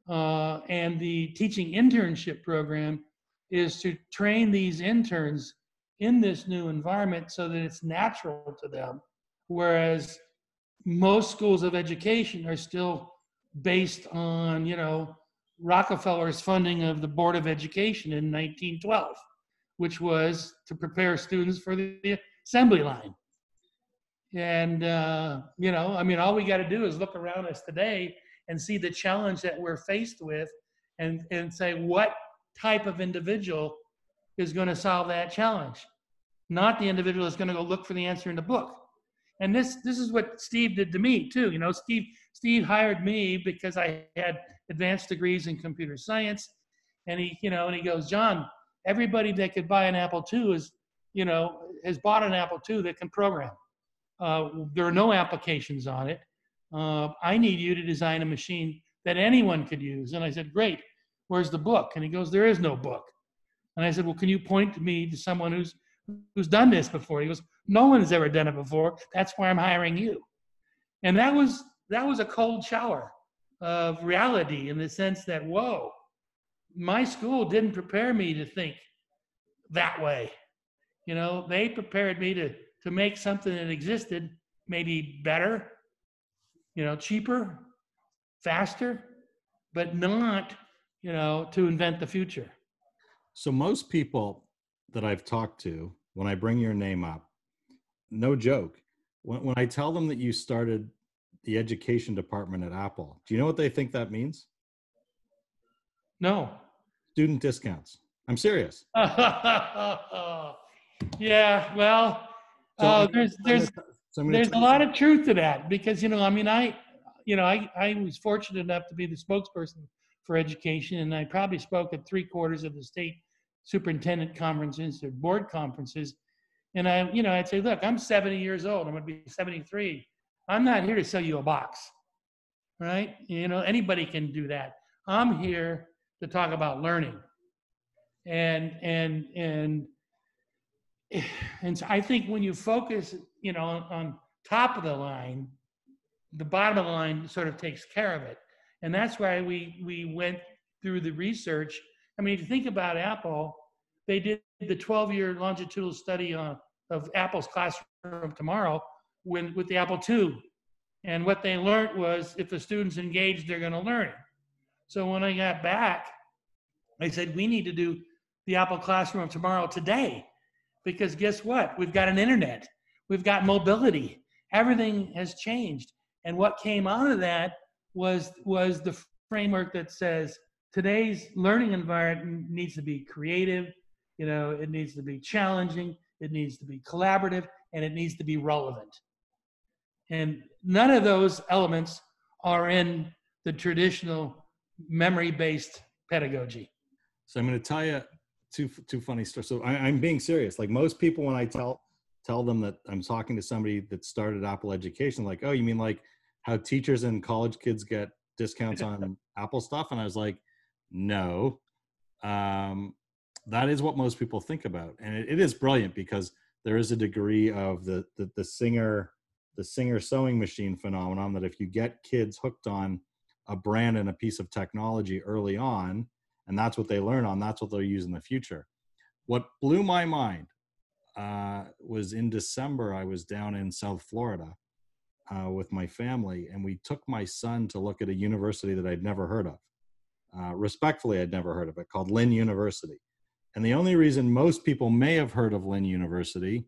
uh, and the teaching internship program is to train these interns in this new environment so that it's natural to them. Whereas most schools of education are still based on, you know, Rockefeller's funding of the Board of Education in 1912, which was to prepare students for the assembly line. And, uh, you know, I mean, all we got to do is look around us today and see the challenge that we're faced with and, and say, what type of individual is going to solve that challenge? Not the individual that's going to go look for the answer in the book. And this this is what Steve did to me too. You know, Steve Steve hired me because I had advanced degrees in computer science, and he you know and he goes, John, everybody that could buy an Apple II is you know has bought an Apple II that can program. Uh, there are no applications on it. Uh, I need you to design a machine that anyone could use. And I said, great. Where's the book? And he goes, there is no book. And I said, well, can you point me to someone who's who's done this before? He goes, no one's ever done it before. That's why I'm hiring you. And that was that was a cold shower of reality in the sense that, whoa, my school didn't prepare me to think that way. You know, they prepared me to to make something that existed maybe better, you know, cheaper, faster, but not, you know, to invent the future. So most people that I've talked to, when I bring your name up, no joke, when, when I tell them that you started the education department at Apple, do you know what they think that means? No. Student discounts. I'm serious. yeah, well, so uh, there's there's so there's a lot of truth to that because you know, I mean, I you know, I I was fortunate enough to be the spokesperson for education, and I probably spoke at three quarters of the state superintendent conferences or board conferences. And I, you know, I'd say, look, I'm 70 years old. I'm going to be 73. I'm not here to sell you a box, right? You know, anybody can do that. I'm here to talk about learning, and and and and so I think when you focus, you know, on, on top of the line, the bottom of the line sort of takes care of it, and that's why we we went through the research. I mean, if you think about Apple, they did the 12-year longitudinal study on, of Apple's classroom tomorrow when with the Apple II, and what they learned was if the students engaged, they're going to learn. So when I got back, I said we need to do the Apple classroom of tomorrow today, because guess what? We've got an internet, we've got mobility, everything has changed, and what came out of that was was the framework that says today's learning environment needs to be creative you know it needs to be challenging it needs to be collaborative and it needs to be relevant. And none of those elements are in the traditional memory based pedagogy. So i'm going to tell you two two funny stories. So I, i'm being serious. Like most people when i tell tell them that i'm talking to somebody that started apple education like oh you mean like how teachers and college kids get discounts on Apple stuff, and I was like, no. Um, that is what most people think about, and it, it is brilliant because there is a degree of the, the the singer the singer sewing machine phenomenon that if you get kids hooked on a brand and a piece of technology early on, and that's what they learn on, that's what they'll use in the future. What blew my mind uh, was in December, I was down in South Florida uh, with my family, and we took my son to look at a university that I'd never heard of. Uh, respectfully, I'd never heard of it, called Lynn University. And the only reason most people may have heard of Lynn University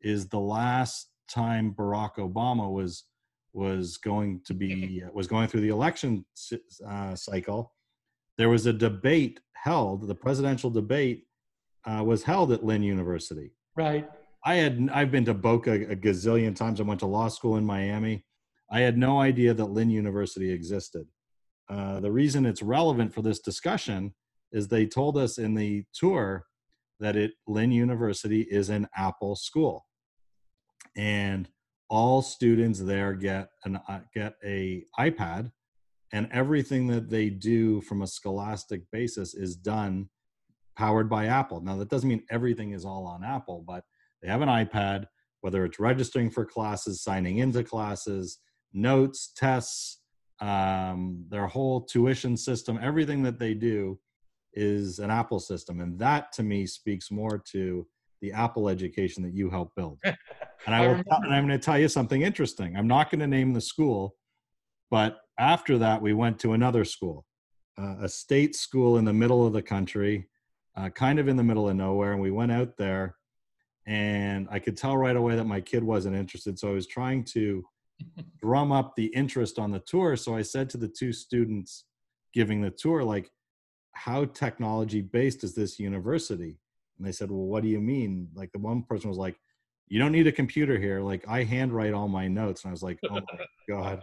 is the last time Barack Obama was was going to be was going through the election uh, cycle. There was a debate held. The presidential debate uh, was held at Lynn University. Right. I had I've been to Boca a gazillion times. I went to law school in Miami. I had no idea that Lynn University existed. Uh, the reason it's relevant for this discussion is they told us in the tour that it Lynn University is an Apple school, and all students there get an uh, get a iPad, and everything that they do from a scholastic basis is done powered by Apple. Now that doesn't mean everything is all on Apple, but they have an iPad, whether it's registering for classes, signing into classes, notes, tests, um, their whole tuition system, everything that they do is an Apple system. And that to me speaks more to the Apple education that you help build. And I will, and I'm going to tell you something interesting. I'm not going to name the school, but after that, we went to another school, uh, a state school in the middle of the country, uh, kind of in the middle of nowhere. And we went out there and I could tell right away that my kid wasn't interested. So I was trying to drum up the interest on the tour. So I said to the two students giving the tour, like, how technology based is this university? And they said, well, what do you mean? Like the one person was like, you don't need a computer here. Like I handwrite all my notes. And I was like, oh my God.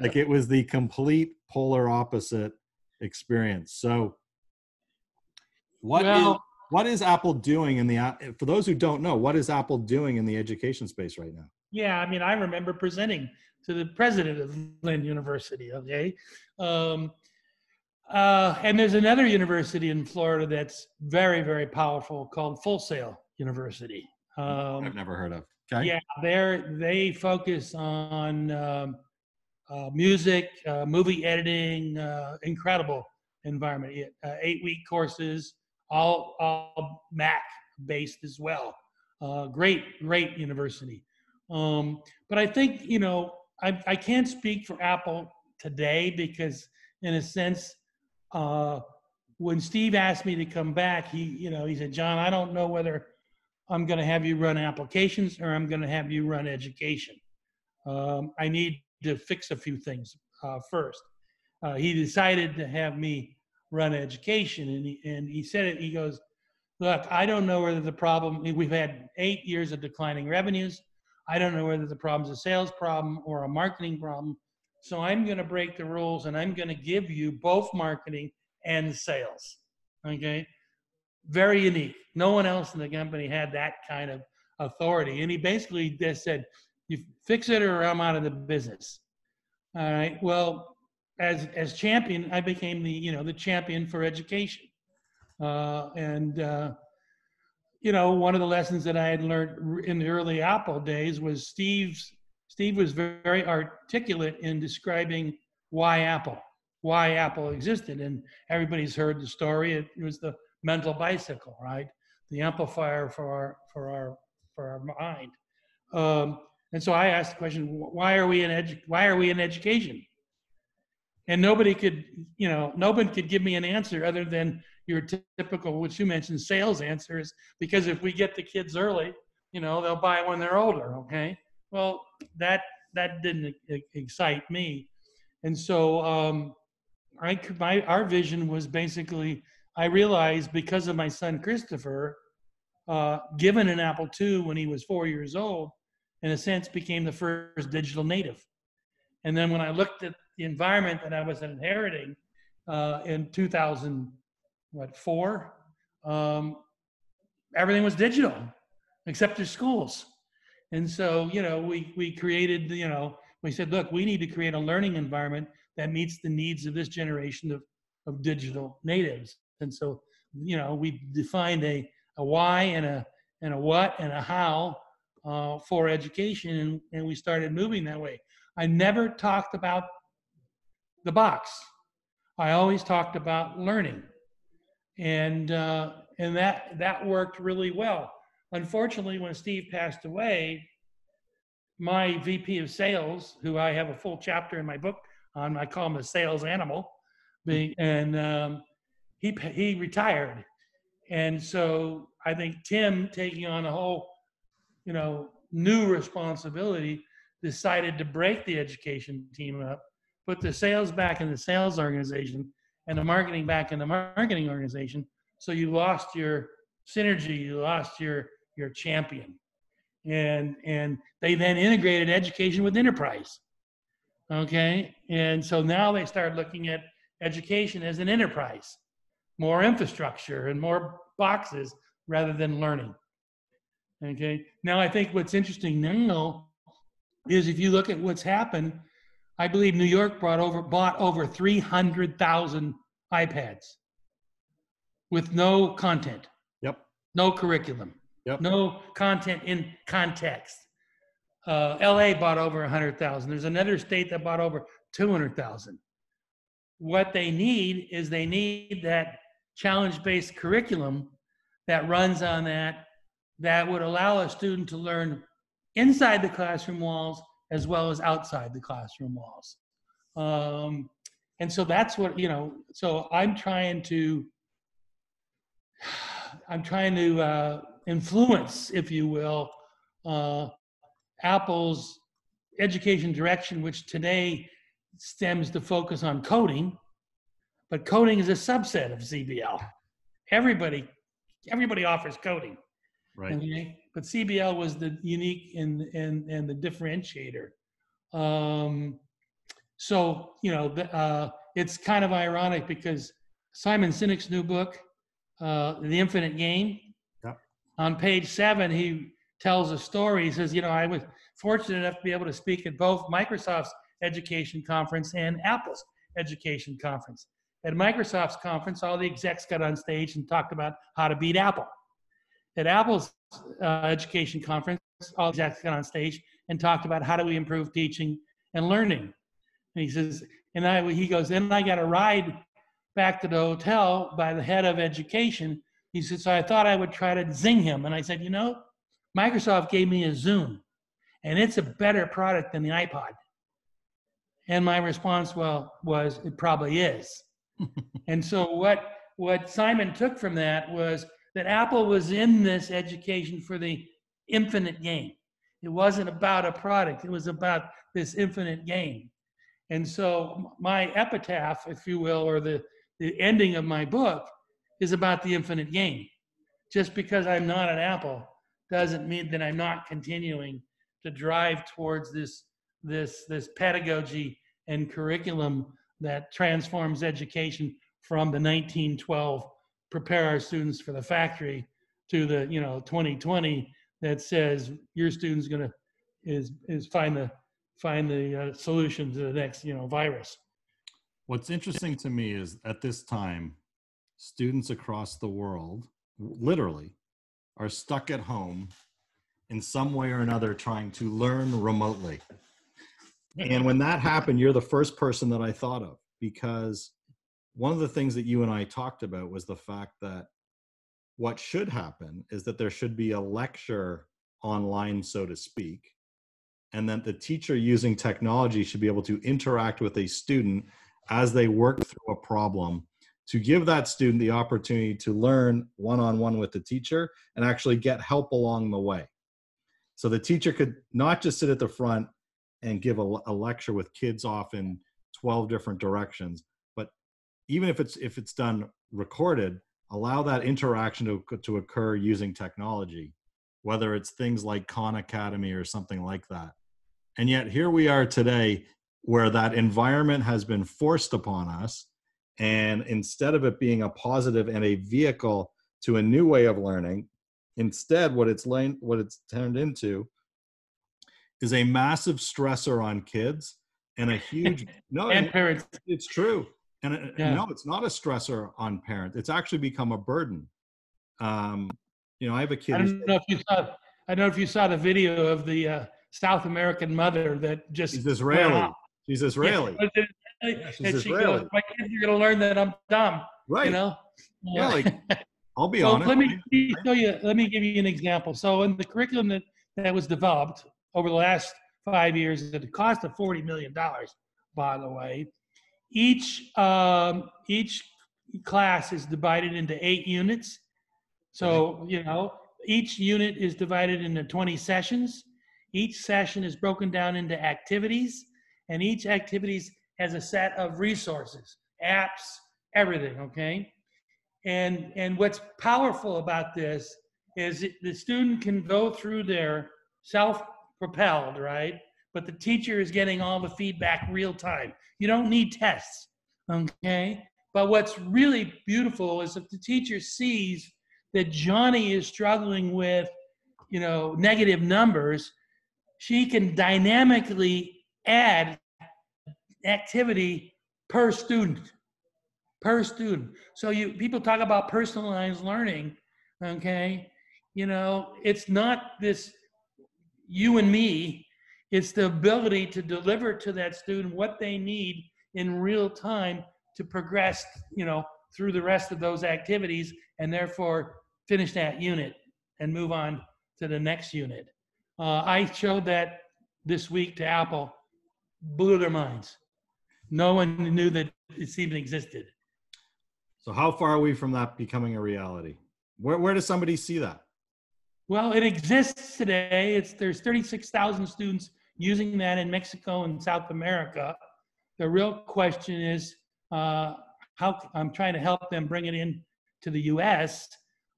like it was the complete polar opposite experience. So what well, is, what is Apple doing in the for those who don't know, what is Apple doing in the education space right now? Yeah, I mean, I remember presenting to the president of Lynn University. Okay, um, Uh, and there's another university in Florida that's very, very powerful called Full Sail University. Um, I've never heard of. Okay. Yeah, they're they focus on um, uh, music, uh, movie editing, uh, incredible environment. Uh, eight week courses, all all Mac based as well. Uh, great, great university. Um, but I think you know I I can't speak for Apple today because in a sense. Uh, when Steve asked me to come back, he, you know, he said, John, I don't know whether I'm going to have you run applications or I'm going to have you run education. Um, I need to fix a few things uh, first. Uh, he decided to have me run education, and he, and he said it. He goes, "Look, I don't know whether the problem. We've had eight years of declining revenues. I don't know whether the problem's a sales problem or a marketing problem. So I'm going to break the rules, and I'm going to give you both marketing and sales. Okay, very unique. No one else in the company had that kind of authority. And he basically just said, you fix it or I'm out of the business. All right. Well, as as champion, I became the you know the champion for education, uh, and uh, you know one of the lessons that I had learned in the early Apple days was Steve's. Steve was very articulate in describing why Apple, why Apple existed, and everybody's heard the story. It, it was the mental bicycle, right? The amplifier for our for our for our mind. Um, and so I asked the question, why are we in edu- why are we in education? And nobody could, you know, nobody could give me an answer other than your typical, which you mentioned, sales answers. Because if we get the kids early, you know, they'll buy when they're older. Okay. Well, that that didn't excite me, and so um, I, my our vision was basically I realized because of my son Christopher, uh, given an Apple II when he was four years old, in a sense became the first digital native. And then when I looked at the environment that I was inheriting uh, in 2000, what four, um, everything was digital except the schools. And so, you know, we we created, you know, we said, look, we need to create a learning environment that meets the needs of this generation of, of digital natives. And so, you know, we defined a, a why and a and a what and a how uh, for education, and, and we started moving that way. I never talked about the box. I always talked about learning, and uh, and that that worked really well. Unfortunately, when Steve passed away, my VP of sales, who I have a full chapter in my book on, I call him a sales animal, and um, he he retired, and so I think Tim taking on a whole, you know, new responsibility, decided to break the education team up, put the sales back in the sales organization, and the marketing back in the marketing organization. So you lost your synergy, you lost your your champion, and and they then integrated education with enterprise. Okay, and so now they start looking at education as an enterprise more infrastructure and more boxes rather than learning. Okay. Now, I think what's interesting now is if you look at what's happened, I believe New York brought over bought over 300,000 iPads with no content. Yep. No curriculum. Yep. No content in context. Uh, LA bought over 100,000. There's another state that bought over 200,000. What they need is they need that challenge based curriculum that runs on that that would allow a student to learn inside the classroom walls as well as outside the classroom walls. Um, and so that's what, you know, so I'm trying to, I'm trying to uh, influence, if you will, uh, Apple's education direction, which today stems to focus on coding but coding is a subset of CBL. Everybody, everybody offers coding. Right. Okay? But CBL was the unique and and and the differentiator. Um, so you know, the, uh, it's kind of ironic because Simon Sinek's new book, uh, The Infinite Game. On page seven, he tells a story. He says, you know, I was fortunate enough to be able to speak at both Microsoft's education conference and Apple's education conference. at Microsoft's conference, all the execs got on stage and talked about how to beat Apple. At Apple's uh, education conference, all the execs got on stage and talked about how do we improve teaching and learning. And he says, and I, he goes, then I got a ride back to the hotel by the head of education. He said, so I thought I would try to zing him. And I said, you know, Microsoft gave me a Zune, and it's a better product than the iPod. And my response, well, was it probably is. and so what what Simon took from that was that Apple was in this education for the infinite game. It wasn't about a product, it was about this infinite game. And so my epitaph, if you will, or the, the ending of my book is about the infinite game. Just because I'm not an Apple doesn't mean that I'm not continuing to drive towards this this this pedagogy and curriculum that transforms education from the 1912 prepare our students for the factory to the you know 2020 that says your student's going to is is find the find the uh, solution to the next you know virus what's interesting to me is at this time students across the world literally are stuck at home in some way or another trying to learn remotely. And when that happened you're the first person that i thought of because one of the things that you and i talked about was the fact that what should happen is that there should be a lecture online so to speak and that the teacher using technology should be able to interact with a student as they work through a problem to give that student the opportunity to learn one-on-one with the teacher and actually get help along the way. So the teacher could not just sit at the front and give a, a lecture with kids off in 12 different directions but even if it's if it's done recorded allow that interaction to, to occur using technology whether it's things like khan academy or something like that. And yet here we are today where that environment has been forced upon us and instead of it being a positive and a vehicle to a new way of learning instead what it's what it's turned into is a massive stressor on kids and a huge no and parents. It's true, and it, yeah. no, it's not a stressor on parents. It's actually become a burden. Um, you know, I have a kid. I don't know if you saw. I don't know if you saw the video of the uh, South American mother that just. She's Israeli. She's Israeli. Yeah, yeah, she's Israeli. Goes, My kids are going to learn that I'm dumb. Right. You know. Yeah. Like, I'll be so honest. Let me, let me show you. Let me give you an example. So in the curriculum that that was developed over the last five years at the cost of $40 million, by the way. Each, um, each class is divided into eight units. So, you know, each unit is divided into 20 sessions. Each session is broken down into activities, and each activities has a set of resources, apps, everything, okay? And, and what's powerful about this is the student can go through their self propelled, right? But the teacher is getting all the feedback real time. You don't need tests, okay? But what's really beautiful is if the teacher sees that Johnny is struggling with, you know, negative numbers, she can dynamically add activity per student per student so you people talk about personalized learning okay you know it's not this you and me. It's the ability to deliver to that student what they need in real time to progress, you know, through the rest of those activities and therefore finish that unit and move on to the next unit. Uh, I showed that this week to Apple, blew their minds. No one knew that it even existed. So, how far are we from that becoming a reality? Where, where does somebody see that? Well, it exists today. It's there's 36,000 students using that in Mexico and South America. The real question is uh, how I'm trying to help them bring it in to the U.S.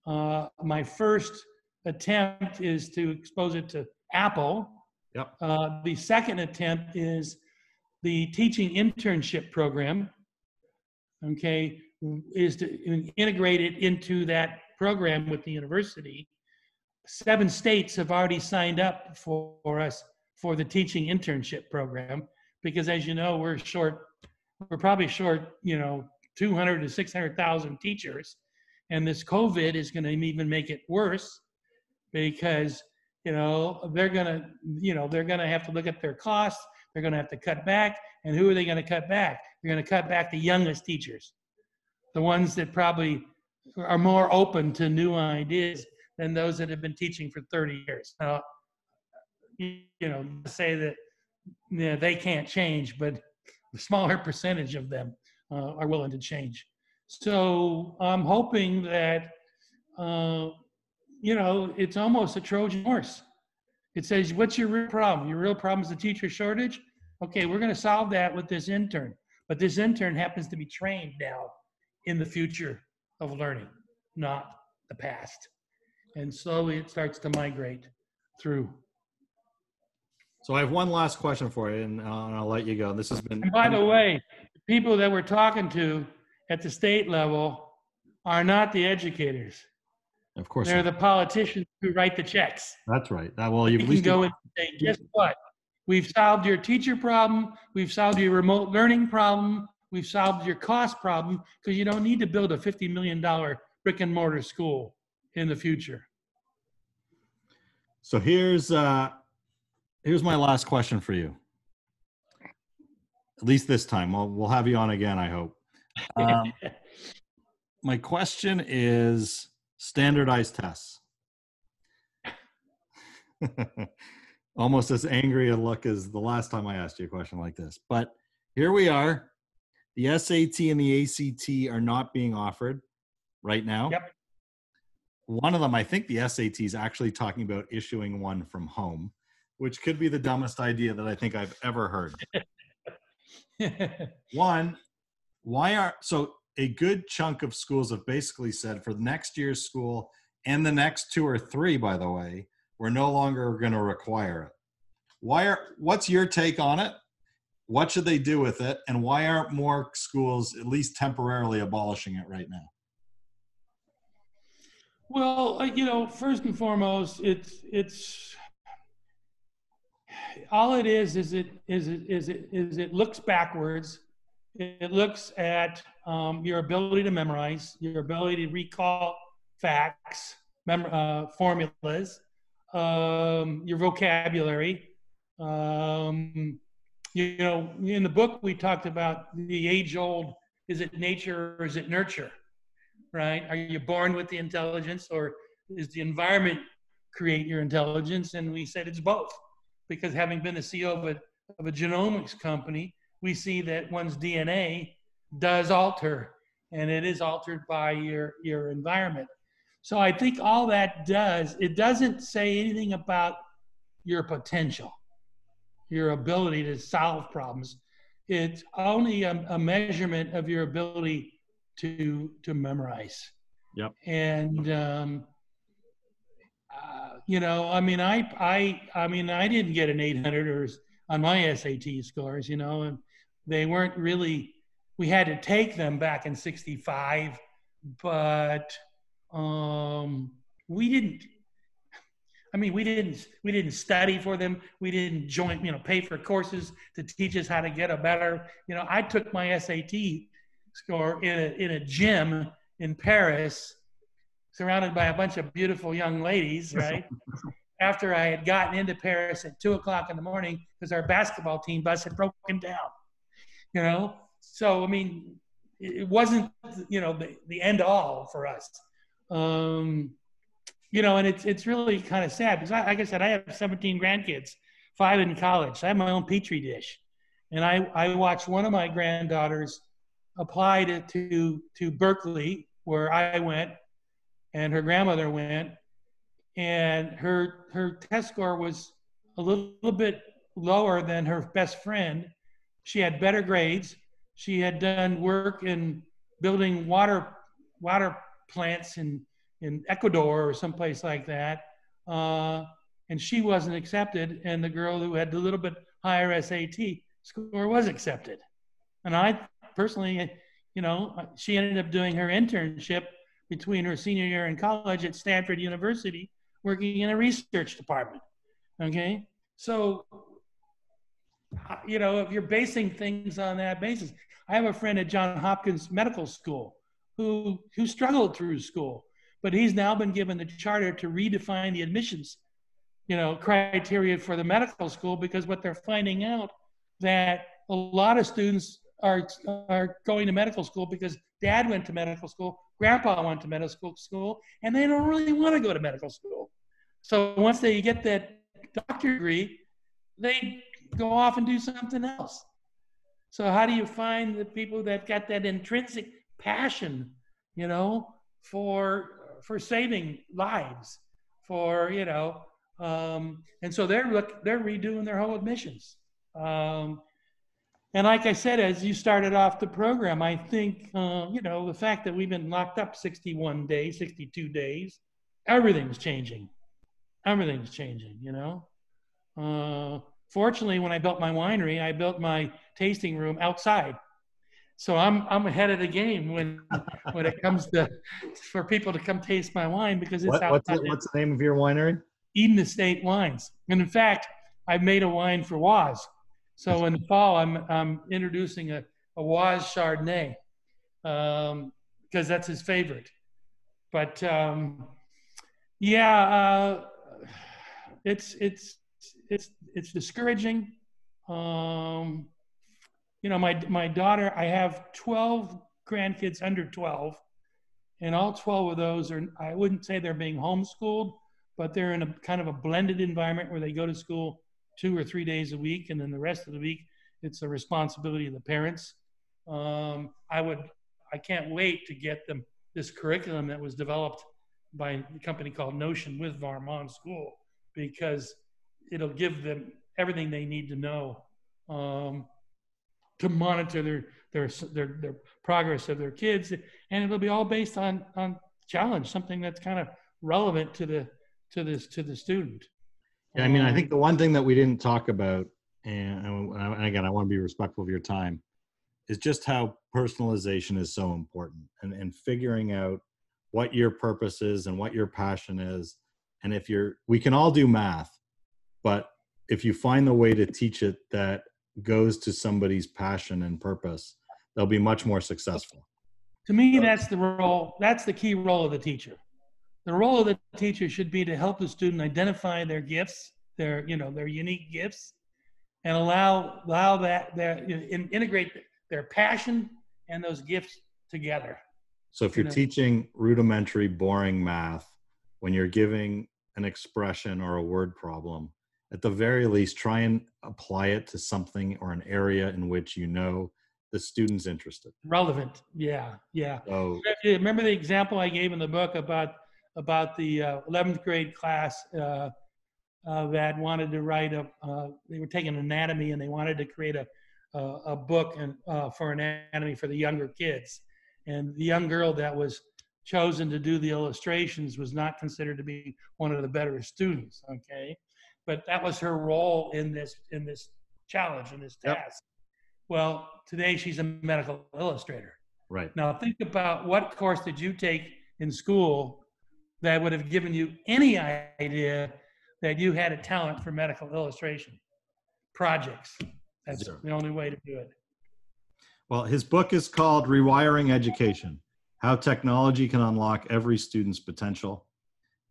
Uh, my first attempt is to expose it to Apple. Yep. Uh, the second attempt is the teaching internship program. Okay, is to integrate it into that program with the university seven states have already signed up for, for us for the teaching internship program because as you know we're short we're probably short you know 200 to 600,000 teachers. And this COVID is going to even make it worse because, you know, they're going to, you know, they're going to have to look at their costs. They're going to have to cut back. And who are they going to cut back? They're going to cut back the youngest teachers, the ones that probably are more open to new ideas than those that have been teaching for 30 years. Now, you know, say that you know, they can't change, but a smaller percentage of them uh, are willing to change. So I'm hoping that, uh, you know, it's almost a Trojan horse. It says, what's your real problem? Your real problem is the teacher shortage? Okay, we're going to solve that with this intern. But this intern happens to be trained now in the future of learning, not the past. And slowly it starts to migrate through. So I have one last question for you, and, uh, and I'll let you go. This has been. And by the way, people that we're talking to at the state level are not the educators. Of course. They're not. the politicians who write the checks. That's right. That well, you You can go and say, guess what? We've solved your teacher problem. We've solved your remote learning problem. We've solved your cost problem because you don't need to build a $50 million brick and mortar school in the future. So here's uh here's my last question for you. At least this time. We'll we'll have you on again, I hope. Um, my question is standardized tests. Almost as angry a look as the last time I asked you a question like this. But here we are. The SAT and the ACT are not being offered right now. Yep. One of them, I think the SAT is actually talking about issuing one from home, which could be the dumbest idea that I think I've ever heard. One, why are so a good chunk of schools have basically said for next year's school and the next two or three, by the way, we're no longer going to require it. Why are what's your take on it? What should they do with it? And why aren't more schools at least temporarily abolishing it right now? Well, uh, you know, first and foremost, it's it's all it is is it is it is it is it looks backwards. It looks at um, your ability to memorize, your ability to recall facts, mem- uh, formulas, um, your vocabulary. Um, you know, in the book we talked about the age-old: is it nature or is it nurture? right? Are you born with the intelligence or is the environment create your intelligence? And we said it's both because having been the CEO of a, of a genomics company, we see that one's DNA does alter and it is altered by your, your environment. So I think all that does, it doesn't say anything about your potential, your ability to solve problems. It's only a, a measurement of your ability to to memorize. Yep. And um, uh, you know, I mean, I I I mean, I didn't get an 800 or on my SAT scores, you know, and they weren't really. We had to take them back in '65, but um, we didn't. I mean, we didn't we didn't study for them. We didn't join, you know, pay for courses to teach us how to get a better. You know, I took my SAT score in a, in a gym in Paris, surrounded by a bunch of beautiful young ladies, right? After I had gotten into Paris at two o'clock in the morning because our basketball team bus had broken down, you know? So, I mean, it wasn't, you know, the, the end all for us. Um, you know, and it's, it's really kind of sad because, I, like I said, I have 17 grandkids, five in college. I have my own petri dish. And I, I watched one of my granddaughters applied it to to Berkeley, where I went, and her grandmother went, and her her test score was a little bit lower than her best friend. She had better grades. She had done work in building water water plants in in Ecuador or someplace like that, uh, and she wasn't accepted. And the girl who had a little bit higher SAT score was accepted. And I personally, you know, she ended up doing her internship between her senior year in college at Stanford University, working in a research department. Okay, so you know, if you're basing things on that basis, I have a friend at John Hopkins Medical School who who struggled through school, but he's now been given the charter to redefine the admissions, you know, criteria for the medical school because what they're finding out that a lot of students are are going to medical school because dad went to medical school, grandpa went to medical school, and they don't really want to go to medical school. So once they get that doctor degree, they go off and do something else. So how do you find the people that got that intrinsic passion, you know, for for saving lives, for you know, um, and so they're look they're redoing their whole admissions. Um, and like I said, as you started off the program, I think uh, you know the fact that we've been locked up 61 days, 62 days, everything's changing. Everything's changing. You know. Uh, fortunately, when I built my winery, I built my tasting room outside. So I'm I'm ahead of the game when when it comes to for people to come taste my wine because it's what, what's, the, what's the name of your winery? Eden Estate Wines. And in fact, I've made a wine for Waz. So in the fall, I'm I'm introducing a, a Waz Chardonnay um, because that's his favorite. But um, yeah, uh, it's it's it's it's discouraging. Um, you know, my my daughter, I have 12 grandkids under 12, and all 12 of those are I wouldn't say they're being homeschooled, but they're in a kind of a blended environment where they go to school two or three days a week, and then the rest of the week it's the responsibility of the parents. Um, I would I can't wait to get them this curriculum that was developed by a company called Notion with Varmond School because it'll give them everything they need to know um, to monitor their, their their their progress of their kids, and it'll be all based on on challenge, something that's kind of relevant to the to this to the student. Yeah, I mean, I think um, the one thing that we didn't talk about, and, and again, I want to be respectful of your time, is just how personalization is so important, and and figuring out what your purpose is and what your passion is, and if you're, we can all do math, but if you find the way to teach it that goes to somebody's passion and purpose, they'll be much more successful. To me, that's the role, that's the key role of the teacher. The role of the teacher should be to help the student identify their gifts, their, you know, their unique gifts, and allow allow that their in, integrate their passion and those gifts together. So if you're you know? teaching rudimentary, boring math, when you're giving an expression or a word problem, at the very least try and apply it to something or an area in which you know the student's interested. Relevant yeah yeah. So, remember the example i gave in the book about about the uh, 11th grade class uh, uh, that wanted to write a uh, they were taking anatomy and they wanted to create a a, a book and uh, for anatomy for the younger kids. And the young girl that was chosen to do the illustrations was not considered to be one of the better students okay but that was her role in this in this challenge in this task. Yep. Well, today she's a medical illustrator. Right. Now think about what course did you take in school that would have given you any idea that you had a talent for medical illustration projects. That's Zero. the only way to do it. Well, his book is called Rewiring Education How Technology Can Unlock Every Student's Potential.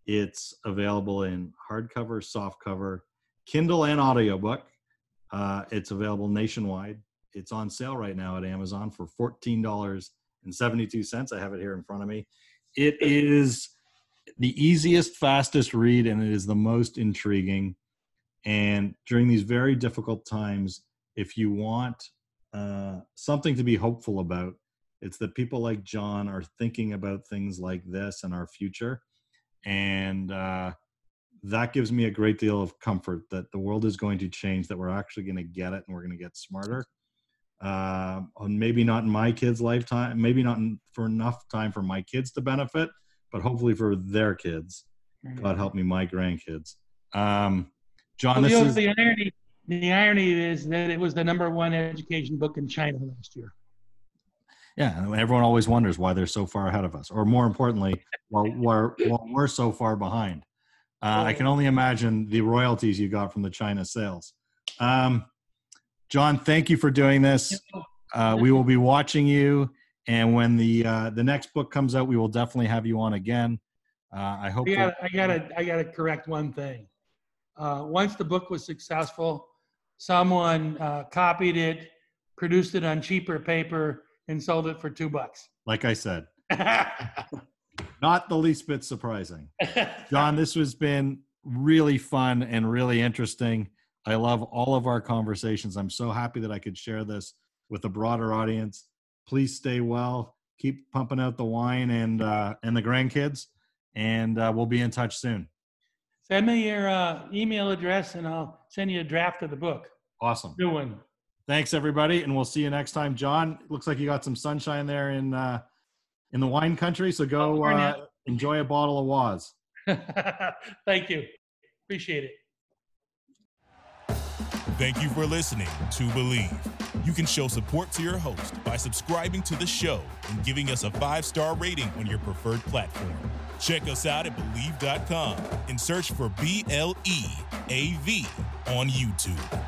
It's available in hardcover, softcover, Kindle, and audiobook. Uh, it's available nationwide. It's on sale right now at Amazon for $14.72. I have it here in front of me. It is the easiest, fastest read, and it is the most intriguing. And during these very difficult times, if you want uh, something to be hopeful about, it's that people like John are thinking about things like this and our future and uh, that gives me a great deal of comfort that the world is going to change that we're actually going to get it and we're going to get smarter. Uh, maybe not in my kids lifetime maybe not in, for enough time for my kids to benefit but hopefully for their kids. God help me my grandkids. Um, john well, this is, the irony the irony is that it was the number one education book in china last year yeah, and everyone always wonders why they're so far ahead of us, or more importantly, why we're, we're so far behind. Uh, I can only imagine the royalties you got from the China sales. Um, John, thank you for doing this. Uh, we will be watching you, and when the uh, the next book comes out, we will definitely have you on again. Uh, I hope. I got I got to I got to correct one thing. Uh, once the book was successful, someone uh, copied it, produced it on cheaper paper, and sold it for two bucks. like I said, not the least bit surprising. John, this has been really fun and really interesting. I love all of our conversations. I'm so happy that I could share this with a broader audience. Please stay well. Keep pumping out the wine and uh, and the grandkids, and uh, we'll be in touch soon. Send me your uh, email address, and I'll send you a draft of the book. Awesome. New one. Thanks everybody, and we'll see you next time. John, looks like you got some sunshine there in uh, in the wine country, so go uh, enjoy a bottle of Waz. Thank you. Appreciate it. Thank you for listening to Bleav. You can show support to your host by subscribing to the show and giving us a five star rating on your preferred platform. Check us out at Bleav.com and search for B L E A V on YouTube.